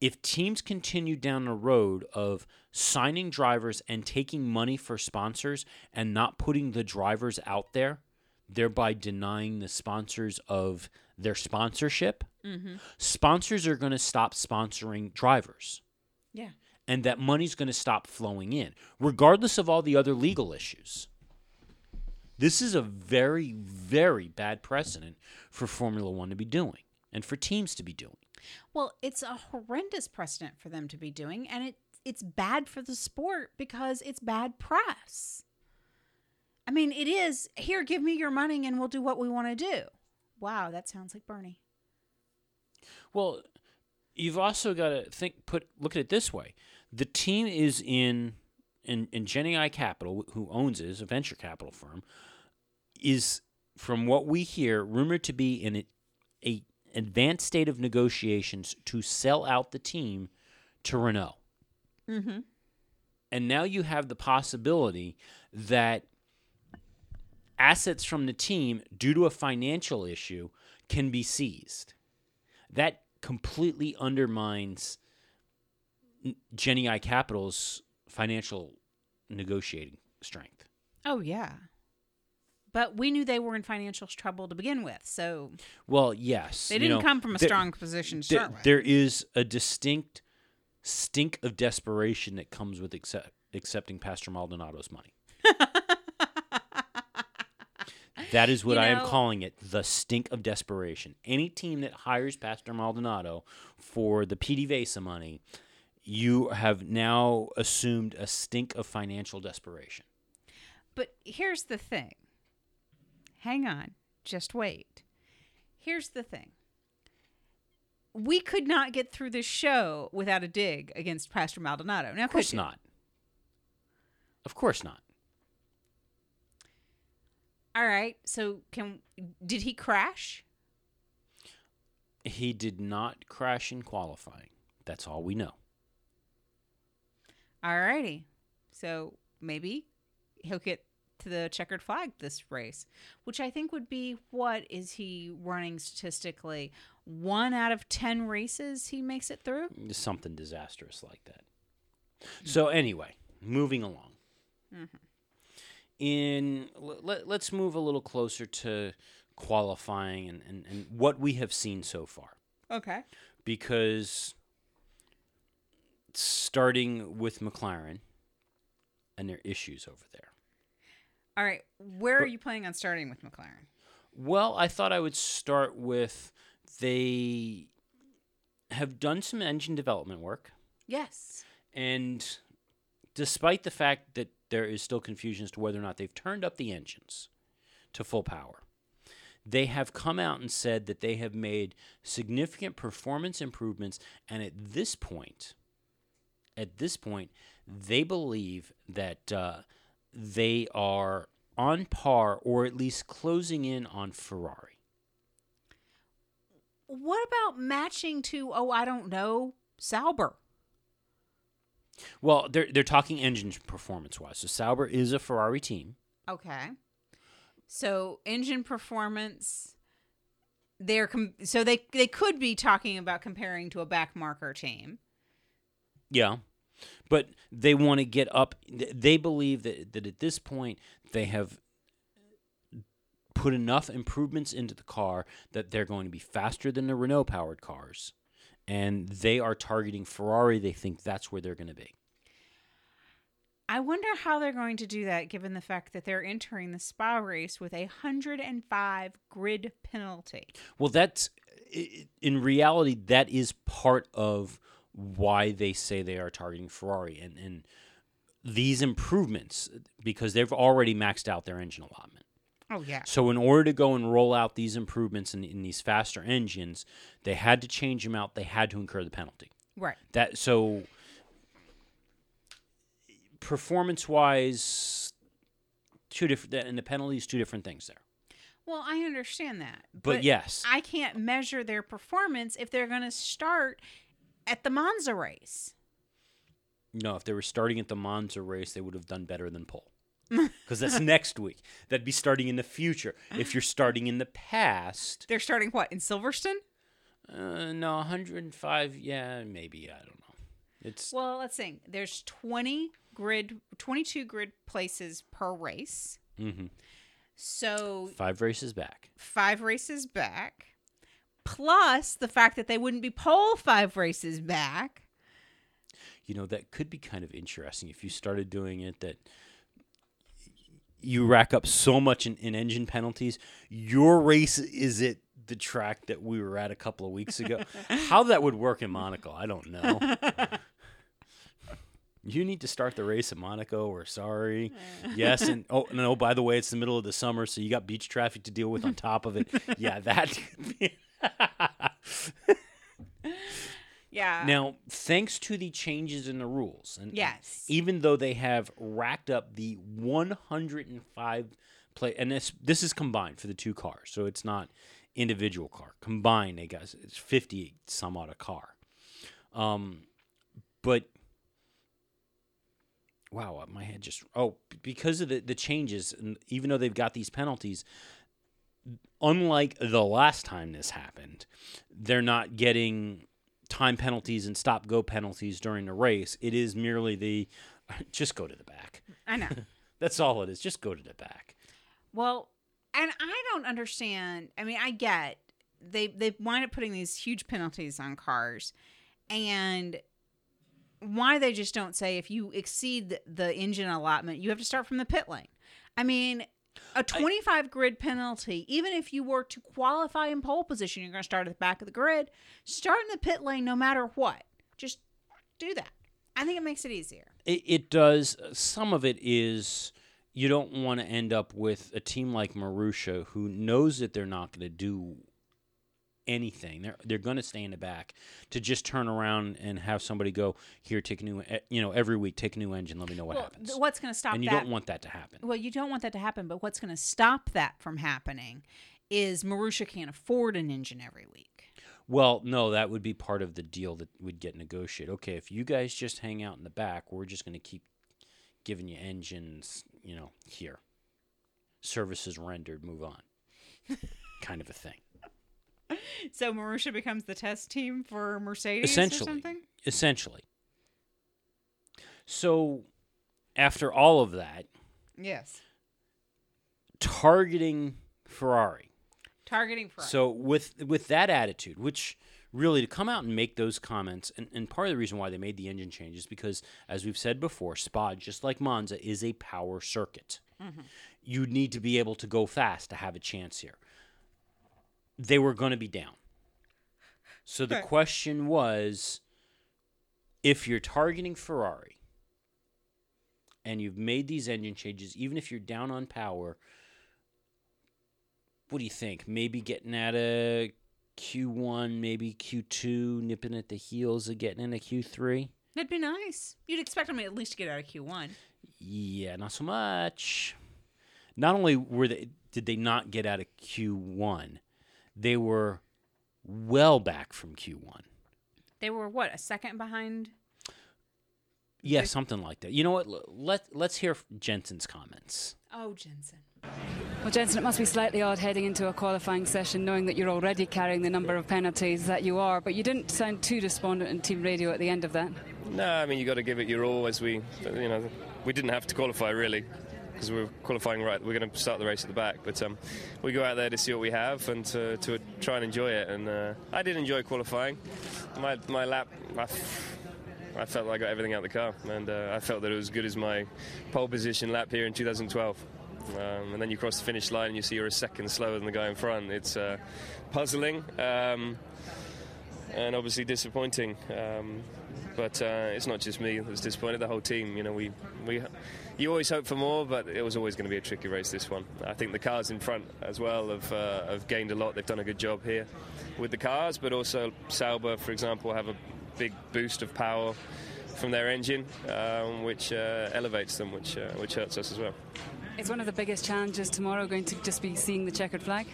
if teams continue down the road of signing drivers and taking money for sponsors and not putting the drivers out there, thereby denying the sponsors of their sponsorship, mm-hmm. sponsors are going to stop sponsoring drivers. Yeah. And that money's going to stop flowing in, regardless of all the other legal issues. This is a very, very bad precedent for Formula One to be doing and for teams to be doing. Well, it's a horrendous precedent for them to be doing, and it it's bad for the sport because it's bad press. I mean, it is here. Give me your money, and we'll do what we want to do. Wow, that sounds like Bernie. Well, you've also got to think put look at it this way. The team is in in in Genii Capital, who owns it, is a venture capital firm, is from what we hear rumored to be in a, a advanced state of negotiations to sell out the team to Renault. Mm-hmm. And now you have the possibility that assets from the team, due to a financial issue, can be seized. That completely undermines Genii Capital's financial negotiating strength. Oh yeah, but we knew they were in financial trouble to begin with, so Well, yes. they didn't know, come from a there- strong position to there- there is a distinct stink of desperation that comes with accept, accepting Pastor Maldonado's money. *laughs* That is what You I am calling it the stink of desperation. Any team that hires Pastor Maldonado for the PD PDVSA money, you have now assumed a stink of financial desperation. But here's the thing. Hang on. Just wait. Here's the thing. We could not get through this show without a dig against Pastor Maldonado. Now, Of course not. Of course not. All right. So, can did he crash? He did not crash in qualifying. That's all we know. All righty. So maybe he'll get to the checkered flag this race, which I think would be what is he running statistically? One out of 10 races he makes it through? something disastrous like that. So anyway, moving along. Mm-hmm. In l- let, let's move a little closer to qualifying and, and, and what we have seen so far. Okay. Because starting with McLaren and their issues over there. All right. Where are you planning on starting with McLaren? Well, I thought I would start with they have done some engine development work. Yes. And despite the fact that there is still confusion as to whether or not they've turned up the engines to full power, they have come out and said that they have made significant performance improvements. And at this point, at this point, they believe that uh, they are on par or at least closing in on Ferrari. What about matching to, oh, I don't know, Sauber? Well, they're they're talking engine performance wise. So Sauber is a Ferrari team. Okay. So engine performance they're com- so they they could be talking about comparing to a back marker team. Yeah. But they want to get up. They believe that, that at this point they have put enough improvements into the car that they're going to be faster than the Renault powered cars. And they are targeting Ferrari. They think that's where they're going to be. I wonder how they're going to do that given the fact that they're entering the spa race with a 105 grid penalty. Well, that's in reality, that is part of why they say they are targeting Ferrari and and these improvements because they've already maxed out their engine allotment. Oh yeah. So in order to go and roll out these improvements in, in these faster engines, they had to change them out. They had to incur the penalty. Right. That so performance wise, two different and the penalties two different things there. Well, I understand that. But, yes, I can't measure their performance if they're going to start at the Monza race. no. If they were starting at the Monza race, they would have done better than pole. Because that's next week. That'd be starting in the future. If you're starting in the past, They're starting what in Silverstone? uh, no, 105. Yeah, maybe I don't know. It's Well, let's see. There's 20 grid, 22 grid places per race. mhm. So five races back. five races back, plus the fact that they wouldn't be pole five races back. you know that could be kind of interesting if you started doing it that you rack up so much in, in engine penalties your race is it the track that we were at a couple of weeks ago. *laughs* How that would work in monaco i don't know. *laughs* You need to start the race at monaco we're sorry. Yes and *laughs* oh no oh, by the way it's the middle of the summer so you got beach traffic to deal with on top of it. Yeah that Yeah. Now, thanks to the changes in the rules, and Yes. even though they have racked up the 105 play, and this this is combined for the two cars, so it's not individual car combined. They got it's 50 some odd a car, um, but wow, my head just oh because of the the changes, and even though they've got these penalties. Unlike the last time this happened, they're not getting time penalties and stop go penalties during the race. It is merely the *laughs* just go to the back. I know. *laughs* That's all it is. Just go to the back. Well, and I don't understand. I mean, I get they they wind up putting these huge penalties on cars, and why they just don't say if you exceed the, the engine allotment, you have to start from the pit lane. I mean, a 25 grid penalty, even if you were to qualify in pole position, you're going to start at the back of the grid. Start in the pit lane no matter what. Just do that. I think it makes it easier. It, it does. Uh, some of it is you don't want to end up with a team like Marussia who knows that they're not going to do anything. They're they're going to stay in the back to just turn around and have somebody go here, take a new, eh, you know, every week take a new engine. Let me know what well, happens. th- what's going to stop and you that? don't want that to happen. Well, you don't want that to happen, but what's going to stop that from happening is Marussia can't afford an engine every week. Well, no, that would be part of the deal that would get negotiated. Okay, if you guys just hang out in the back, we're just going to keep giving you engines, you know, here. Services rendered, move on. *laughs* kind of a thing. So Marussia becomes the test team for Mercedes Essentially. or something? Essentially. So, after all of that, Yes. targeting Ferrari. Targeting Ferrari. So with with that attitude, which really to come out and make those comments, and, and part of the reason why they made the engine changes because, as we've said before, Spa, just like Monza, is a power circuit. Mm-hmm. You need to be able to go fast to have a chance here. They were going to be down. So the Okay. question was if you're targeting Ferrari and you've made these engine changes, even if you're down on power, what do you think? Maybe getting at a Q1, maybe Q2, nipping at the heels of getting into Q3? That'd be nice. You'd expect them at least to get out of Q1. Yeah, not so much. Not only were they did they not get out of Q1, they were well back from Q1. They were what a second behind. Yeah, something like that. You know what? L- Let let's hear Jensen's comments. Oh, Jensen. Well, Jensen, it must be slightly odd heading into a qualifying session knowing that you're already carrying the number of penalties that you are, but you didn't sound too despondent in team radio at the end of that. No, I mean you've got to give it your all. As we, you know, we didn't have to qualify really because we're qualifying right. We're going to start the race at the back, but um, we go out there to see what we have and to, to try and enjoy it. And uh, I did enjoy qualifying. My my lap, I felt like I got everything out of the car, and uh, I felt that it was as good as my pole position lap here in 2012. Um, and then you cross the finish line and you see you're a second slower than the guy in front. It's uh, puzzling. Um, and obviously disappointing. Um, but uh, it's not just me that's disappointed. The whole team. You know, we we you always hope for more, but it was always going to be a tricky race. This one. I think the cars in front as well have uh, have gained a lot. They've done a good job here with the cars, but also Sauber, for example, have a big boost of power from their engine, um, which uh, elevates them, which uh, which hurts us as well. Is one of the biggest challenges tomorrow going to just be seeing the checkered flag?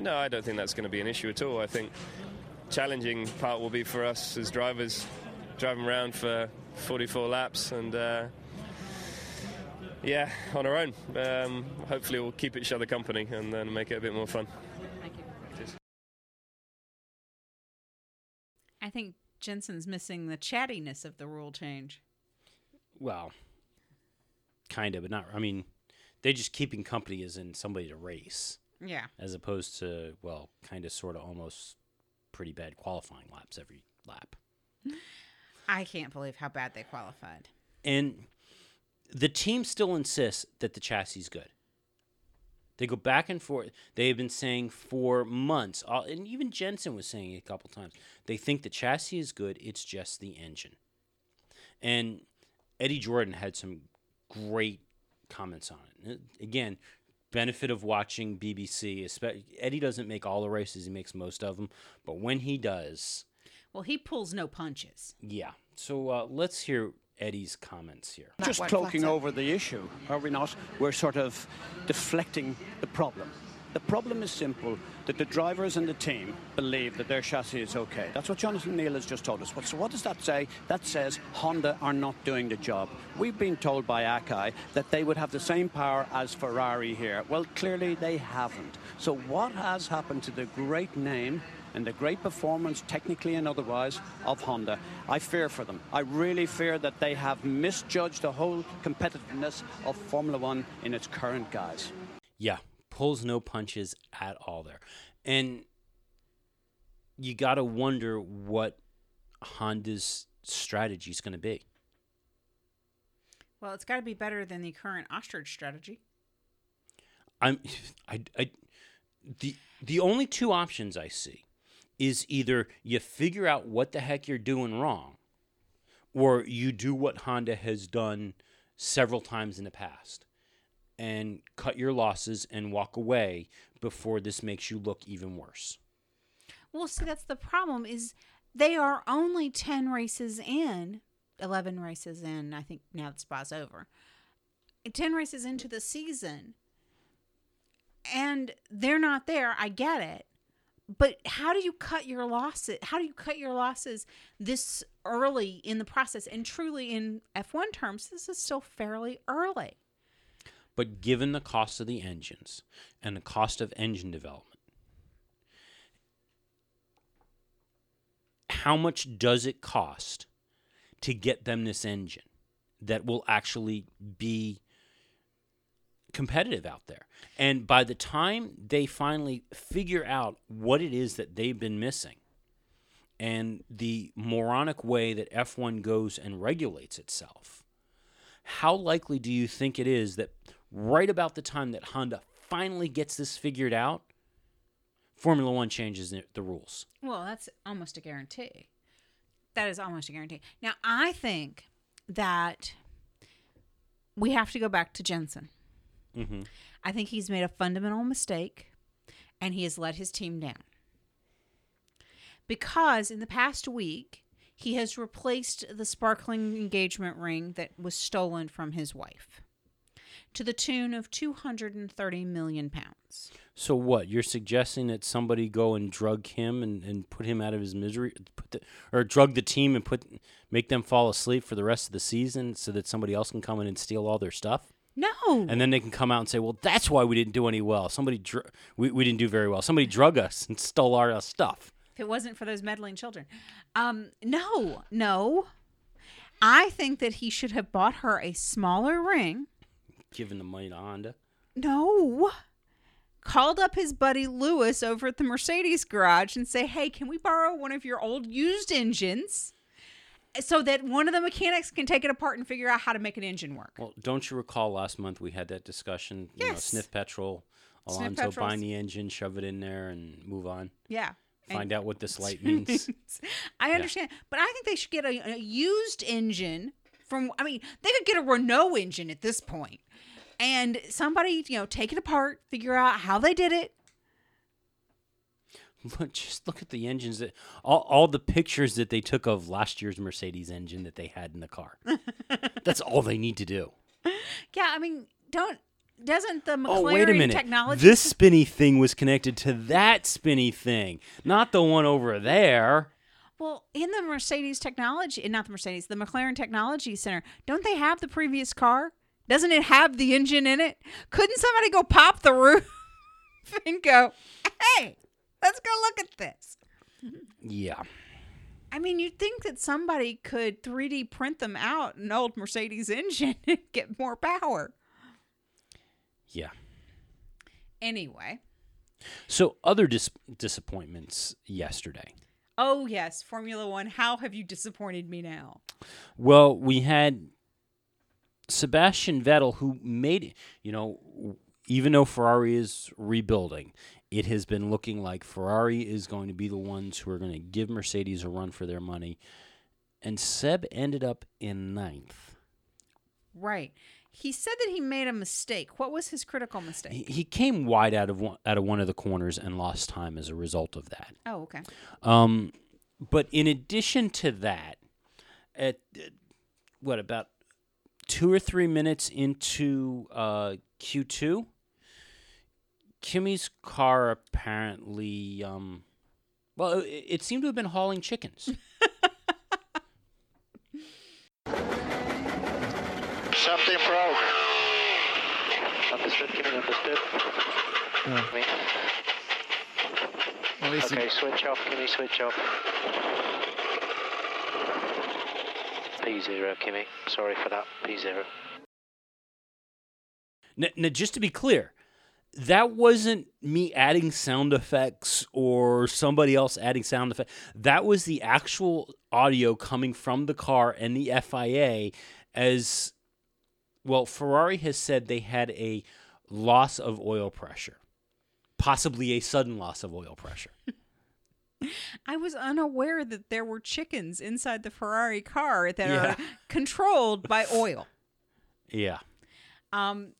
No, I don't think that's going to be an issue at all. I think challenging part will be for us as drivers driving around for 44 laps and uh, yeah, on our own. Um, hopefully, we'll keep each other company and then make it a bit more fun. Thank you. I think Jensen's missing the chattiness of the rule change. Well, kind of, but not. I mean, they're just keeping company as in somebody to race, Yeah. as opposed to well, kind of, sort of, almost pretty bad qualifying laps every lap. I can't believe how bad they qualified. And the team still insists that the chassis is good. They go back and forth. They have been saying for months, uh, and even Jensen was saying it a couple times. They think the chassis is good. It's just the engine. And Eddie Jordan had some great comments on it. Again, benefit of watching BBC. espe- Eddie doesn't make all the races; he makes most of them. But when he does, Well, he pulls no punches. yeah. So uh, let's hear Eddie's comments here. just Not cloaking flatter. over the issue, are we not? We're sort of deflecting the problem. The problem is simple that the drivers and the team believe that their chassis is okay. That's what Jonathan Neale has just told us. So, what does that say? That says Honda are not doing the job. We've been told by Arai that they would have the same power as Ferrari here. Well, clearly they haven't. So, what has happened to the great name and the great performance, technically and otherwise, of Honda. I fear for them. I really fear that they have misjudged the whole competitiveness of Formula One in its current guise. Yeah, pulls no punches at all there. And you got to wonder what Honda's strategy is going to be. Well, it's got to be better than the current ostrich strategy. I'm *laughs* I, I the the only two options I see is either you figure out what the heck you're doing wrong or you do what Honda has done several times in the past and cut your losses and walk away before this makes you look even worse. Well, see, that's the problem is they are only 10 races in, 11 races in. I think now the spa's over. 10 races into the season. And they're not there. I get it. But how do you cut your losses? How do you cut your losses this early in the process? And truly, in F1 terms, this is still fairly early. But given the cost of the engines and the cost of engine development, how much does it cost to get them this engine that will actually be competitive out there? And by the time they finally figure out what it is that they've been missing and the moronic way that F1 goes and regulates itself, how likely do you think it is that right about the time that Honda finally gets this figured out, Formula One changes the rules? Well, that's almost a guarantee. That is almost a guarantee. Now, I think that we have to go back to Jensen. Mm-hmm. I think he's made a fundamental mistake and he has let his team down. Because in the past week, he has replaced the sparkling engagement ring that was stolen from his wife to the tune of 230 million pounds. So what? You're suggesting that somebody go and drug him and, and put him out of his misery, put the, or drug the team and put make them fall asleep for the rest of the season so that somebody else can come in and steal all their stuff? No. And then they can come out and say, "Well, that's why we didn't do any well. Somebody dr- we, we didn't do very well. Somebody drug us and stole our uh, stuff." if it wasn't for those meddling children. Um, no, no. I think that he should have bought her a smaller ring. Giving the money to Honda. No. Called up his buddy Lewis over at the Mercedes garage and say, "Hey, can we borrow one of your old used engines?" So that one of the mechanics can take it apart and figure out how to make an engine work. Well, don't you recall last month we had that discussion? You know, Yes. sniff petrol, Sniff Alonso petrol's- bind the engine, shove it in there, and move on. Yeah. find out what this light *laughs* means. I understand, but I think they should get a, a used engine from. I mean, they could get a Renault engine at this point, and somebody you know take it apart, figure out how they did it. *laughs* Look, just look at the engines that all, all the pictures that they took of last year's Mercedes engine that they had in the car. *laughs* That's all they need to do. Yeah, I mean, don't doesn't the McLaren Oh, wait a minute. technology? This spinny thing was connected to that spinny thing, not the one over there. well, in the Mercedes technology, not the Mercedes, the McLaren Technology Center, don't they have the previous car? Doesn't it have the engine in it? Couldn't somebody go pop the roof *laughs* and go, "Hey, let's go look at this"? Yeah. I mean, you'd think that somebody could 3D print them out an old Mercedes engine *laughs* and get more power. Yeah. Anyway, So, other dis- disappointments yesterday. oh yes, Formula One. How have you disappointed me now? Well, we had Sebastian Vettel, who made, you know, even though Ferrari is rebuilding, it has been looking like Ferrari is going to be the ones who are going to give Mercedes a run for their money. And Seb ended up in ninth. Right. He said that he made a mistake. What was his critical mistake? He, he came wide out of one, out of one of the corners and lost time as a result of that. oh, okay. Um, but in addition to that, at uh, what about two or three minutes into uh, Q2, Kimi's car apparently, um, well, it, it seemed to have been hauling chickens. *laughs* Something broke. Understood, Kimi, understood. Me. Well, Okay, switch off, Kimi, switch off. P0, Kimi. Sorry for that, P0. now, now, just to be clear, that wasn't me adding sound effects or somebody else adding sound effects. That was the actual audio coming from the car and the FIA as well, Ferrari has said they had a loss of oil pressure, possibly a sudden loss of oil pressure. *laughs* I was unaware that there were chickens inside the Ferrari car that Yeah. are *laughs* controlled by oil. Yeah. Um,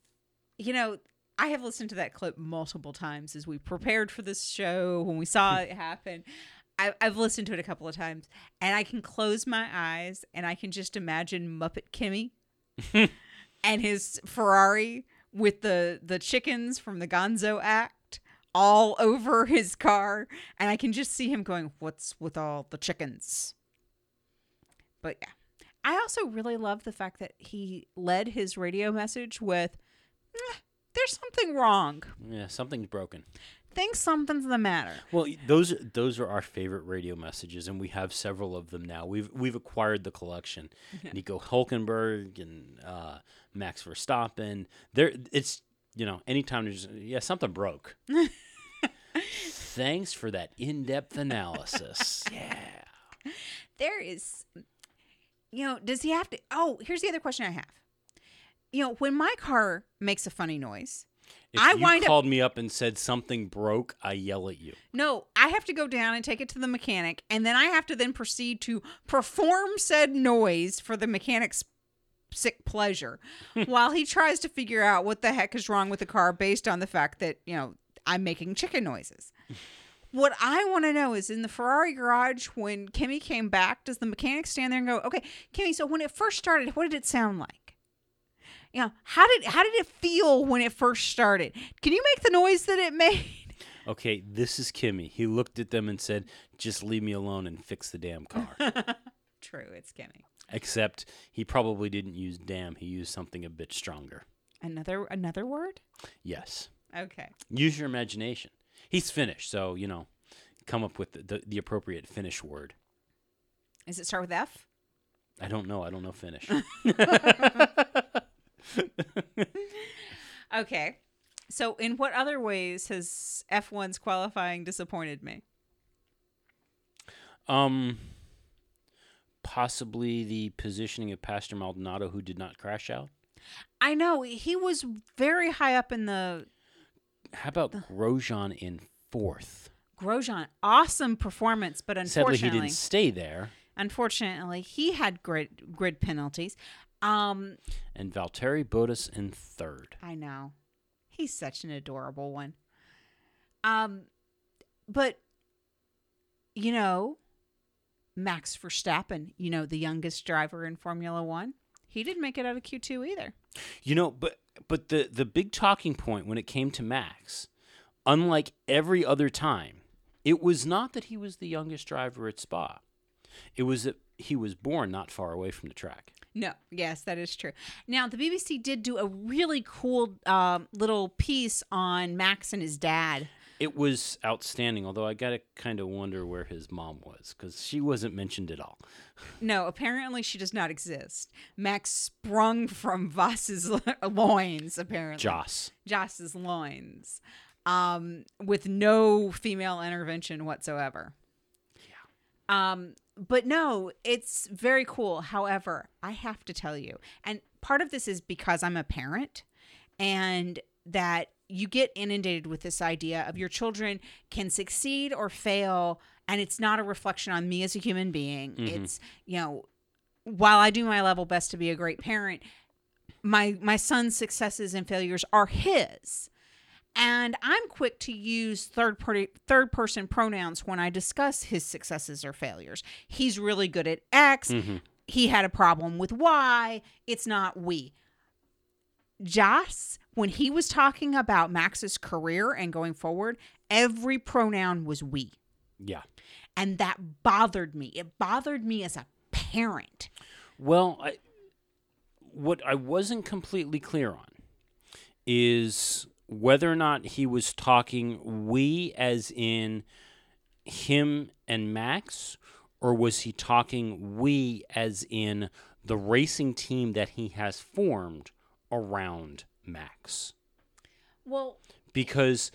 you know, I have listened to that clip multiple times as we prepared for this show when we saw it happen. I, I've listened to it a couple of times, and I can close my eyes and I can just imagine Muppet Kimi *laughs* and his Ferrari with the the chickens from the Gonzo Act all *laughs* over his car, and I can just see him going, "What's with all the chickens?" But yeah, I also really love the fact that he led his radio message with, "Eh, "There's something wrong. Yeah, something's broken. Think something's the matter." Well, those those are our favorite radio messages, and we have several of them now. We've we've acquired the collection. *laughs* Nico Hulkenberg and uh, Max Verstappen. There, it's you know, anytime there's yeah something broke. *laughs* Thanks for that in-depth analysis. *laughs* yeah. there is you know does he have to oh here's the other question i have you know when my car makes a funny noise If I you wind up- called me up and said something broke, I yell at you. no i have to go down and take it to the mechanic and then i have to then proceed to perform said noise for the mechanic's sick pleasure while he tries to figure out what the heck is wrong with the car based on the fact that you know i'm making chicken noises What I want to know is in the Ferrari garage when Kimi came back, does the mechanic stand there and go, "Okay, Kimi, so when it first started, what did it sound like?" You know, how did how did it feel when it first started? Can you make the noise that it made? Okay, this is Kimi. He looked at them and said, "Just leave me alone and fix the damn car." *laughs* True, it's Kimi. Except he probably didn't use damn. He used something a bit stronger. Another another word? Yes. Okay. Use your imagination. He's Finnish, so you know, come up with the, the, the appropriate Finnish word. Does it start with F? I don't know. I don't know Finnish. *laughs* *laughs* Okay. So in what other ways has F1's qualifying disappointed me? um, possibly the positioning of Pastor Maldonado, who did not crash out. I know he was very high up in the How about Grosjean in fourth? Grosjean, awesome performance, but Sadly, unfortunately, he didn't stay there. unfortunately, he had grid grid penalties. Um, And Valtteri Bottas in third. I know. He's such an adorable one. Um but you know, Max Verstappen, you know, the youngest driver in Formula 1, he didn't make it out of Q2 either. You know, but but the the big talking point when it came to Max, unlike every other time, it was not that he was the youngest driver at Spa. It was that he was born not far away from the track. No, yes, that is true. Now, the BBC did do a really cool um, little piece on Max and his dad. It was outstanding, although I got to kind of wonder where his mom was because she wasn't mentioned at all. *laughs* No, apparently she does not exist. Max sprung from Voss's *laughs* loins, apparently. Joss. Joss's loins, um, with no female intervention whatsoever. Yeah. Um, but no, it's very cool. However, I have to tell you, and part of this is because I'm a parent, and that you get inundated with this idea of your children can succeed or fail, and it's not a reflection on me as a human being. Mm-hmm. It's you know, while I do my level best to be a great parent, my my son's successes and failures are his. And i'm quick to use third party third person pronouns when i discuss his successes or failures. He's really good at x. Mm-hmm. He had a problem with y. It's not we. Joss when he was talking about max's career and going forward every pronoun was we. Yeah. and that bothered me. It bothered me as a parent. Well, I, what I wasn't completely clear on is whether or not he was talking we as in him and Max, or was he talking we as in the racing team that he has formed around Max? well because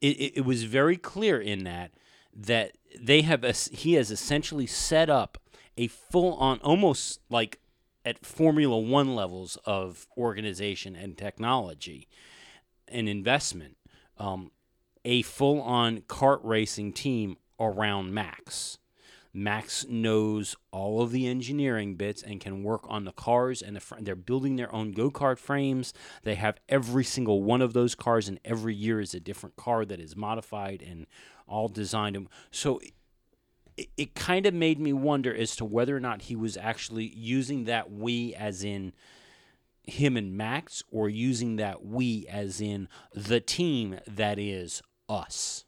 it, it, it was very clear in that that they have es- he has essentially set up a full on almost like at Formula One levels of organization and technology and investment, um, a full on kart racing team around Max. Max knows all of the engineering bits and can work on the cars and the fr- they're building their own go-kart frames. They have every single one of those cars and every year is a different car that is modified and all designed so it, it kind of made me wonder as to whether or not he was actually using that we as in him and Max or using that we as in the team that is us,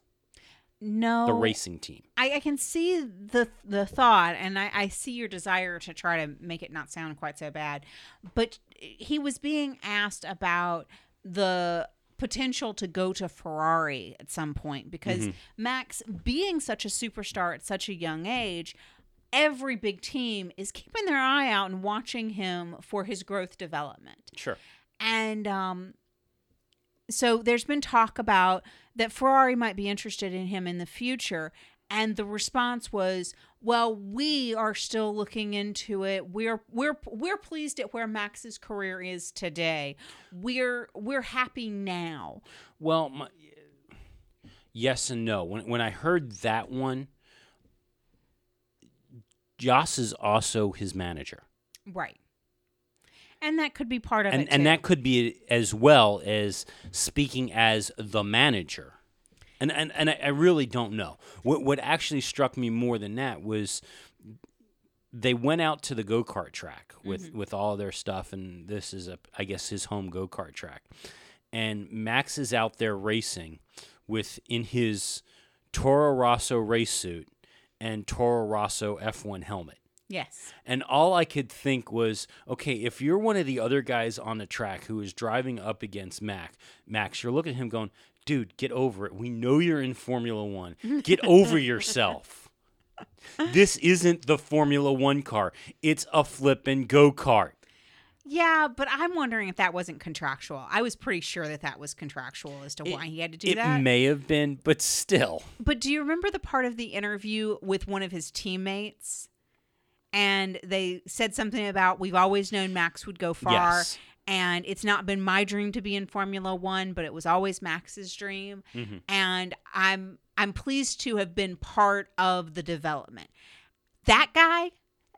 no the racing team. I, I can see the the thought, and I, I see your desire to try to make it not sound quite so bad. But he was being asked about the potential to go to Ferrari at some point because Max, being such a superstar at such a young age, every big team is keeping their eye out and watching him for his growth development. Sure. And um, so there's been talk about that Ferrari might be interested in him in the future. And the response was, "Well, we are still looking into it. We're we're we're pleased at where Max's career is today. We're we're happy now." Well, my, yes and no. When when I heard that one, Joss is also his manager, Right. And that could be part of and it. and too. that could be as well as speaking as the manager. And and and I, I really don't know. What what actually struck me more than that was they went out to the go kart track with mm-hmm. with all their stuff, and this is a I guess his home go kart track, and Max is out there racing with in his Toro Rosso race suit and Toro Rosso F1 helmet. Yes. And all I could think was, okay, if you're one of the other guys on the track who is driving up against Mac, Max, you're looking at him going, dude, get over it. We know you're in Formula One. Get over *laughs* yourself. This isn't the Formula One car. It's a flippin' go kart. Yeah, but I'm wondering if that wasn't contractual. I was pretty sure that that was contractual as to why he had to do It that. It may have been, but still. But do you remember the part of the interview with one of his teammates? And they said something about we've always known Max would go far. Yes. And it's not been my dream to be in Formula One, but it was always Max's dream. And I'm I'm pleased to have been part of the development. That guy,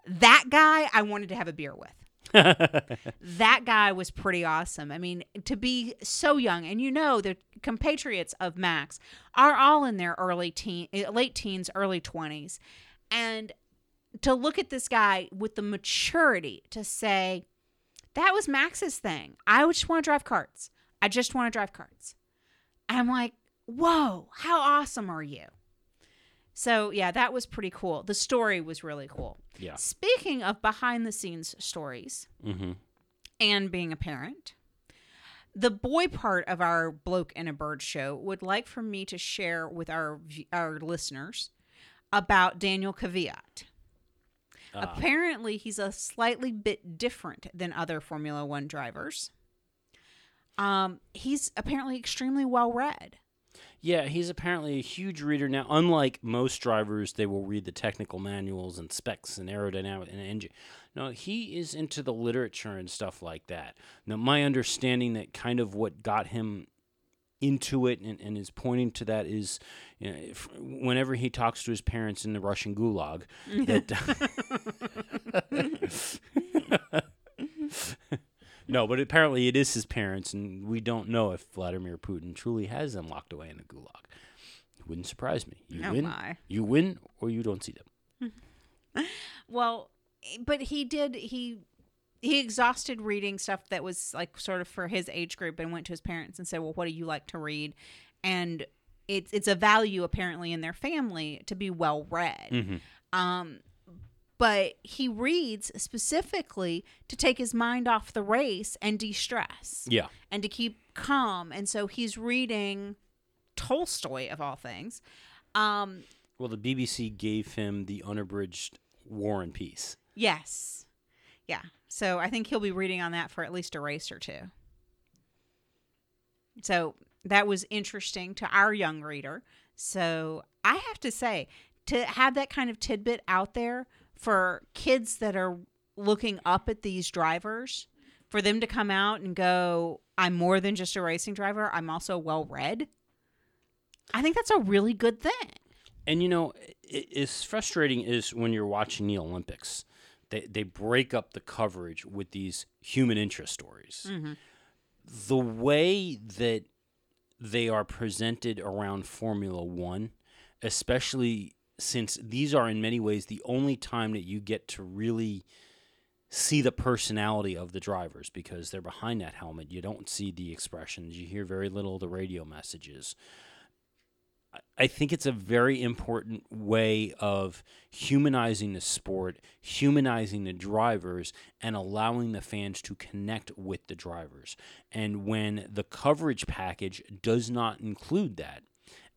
that guy, I wanted to have a beer with *laughs* that guy was pretty awesome. I mean, to be so young, and you know, the compatriots of Max are all in their early teen, eh, late teens, early twenties, and to look at this guy with the maturity to say, "That was Max's thing. I just want to drive karts. I just want to drive karts." I'm like, "Whoa, how awesome are you?" So yeah, that was pretty cool. The story was really cool. Yeah. Speaking of behind the scenes stories Mm-hmm. and being a parent, the boy part of our bloke and a bird show would like for me to share with our our listeners about Daniel Kvyat. Apparently, he's a slightly bit different than other Formula One drivers. Um, he's apparently extremely well read. Yeah, he's apparently a huge reader now. Unlike most drivers, they will read the technical manuals and specs and aerodynamic and engine. No, he is into the literature and stuff like that. Now, my understanding that kind of what got him into it and, and is pointing to that is you know, if, whenever he talks to his parents in the Russian gulag, that. *laughs* *laughs* No, but apparently it is his parents, and we don't know if Vladimir Putin truly has them locked away in a gulag. It wouldn't surprise me. You Oh, win, my. you win, or you don't see them. *laughs* Well, but he did he he exhausted reading stuff that was like sort of for his age group and went to his parents and said, "Well, what do you like to read?" And it's it's a value apparently in their family to be well read. Um but he reads specifically to take his mind off the race and de-stress Yeah, and to keep calm. And so he's reading Tolstoy of all things. Um well, the BBC gave him the unabridged War and Peace. Yes. Yeah. So I think he'll be reading on that for at least a race or two. So that was interesting to our young reader. So I have to say, to have that kind of tidbit out there for kids that are looking up at these drivers, for them to come out and go, I'm more than just a racing driver, I'm also well read. I think that's a really good thing. And you know, it's frustrating is when you're watching the Olympics. They they break up the coverage with these human interest stories. Mm-hmm. The way that they are presented around Formula One, especially since these are in many ways the only time that you get to really see the personality of the drivers because they're behind that helmet. You don't see the expressions. You hear very little of the radio messages. I think it's a very important way of humanizing the sport, humanizing the drivers, and allowing the fans to connect with the drivers. And when the coverage package does not include that,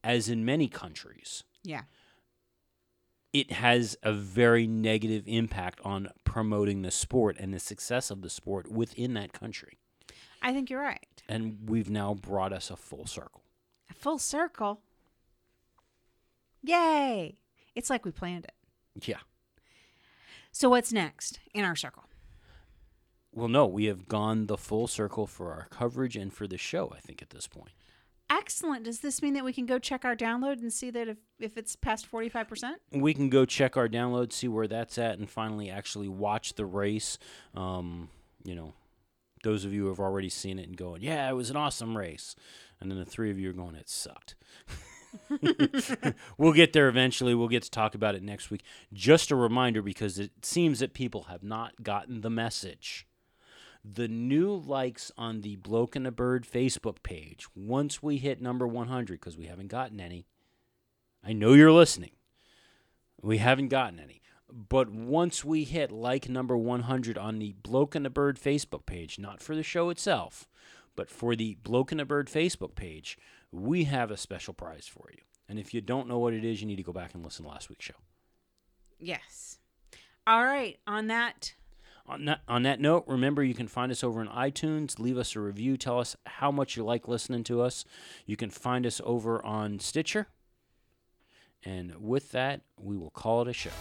as in many countries, Yeah. it has a very negative impact on promoting the sport and the success of the sport within that country. I think you're right. And we've now brought us a full circle. A full circle. Yay! It's like we planned it. Yeah. So what's next in our circle? Well, no, we have gone the full circle for our coverage and for the show, I think, at this point. Excellent. Does this mean that we can go check our download and see that if, if it's past 45%? We can go check our download, see where that's at, and finally actually watch the race. Um, you know, those of you who have already seen it and going, yeah, it was an awesome race. And then the three of you are going, it sucked. *laughs* *laughs* we'll get there eventually. We'll get to talk about it next week. Just a reminder because it seems that people have not gotten the message. The new likes on the Bloke and a Bird Facebook page, once we hit number 100, because we haven't gotten any, I know you're listening. We haven't gotten any. But once we hit like number 100 on the Bloke and a Bird Facebook page, not for the show itself, but for the Bloke and a Bird Facebook page, we have a special prize for you. And if you don't know what it is, you need to go back and listen to last week's show. Yes. All right. On that, On that, on that note, remember you can find us over on iTunes. Leave us a review. Tell us how much you like listening to us. You can find us over on Stitcher. And with that, we will call it a show.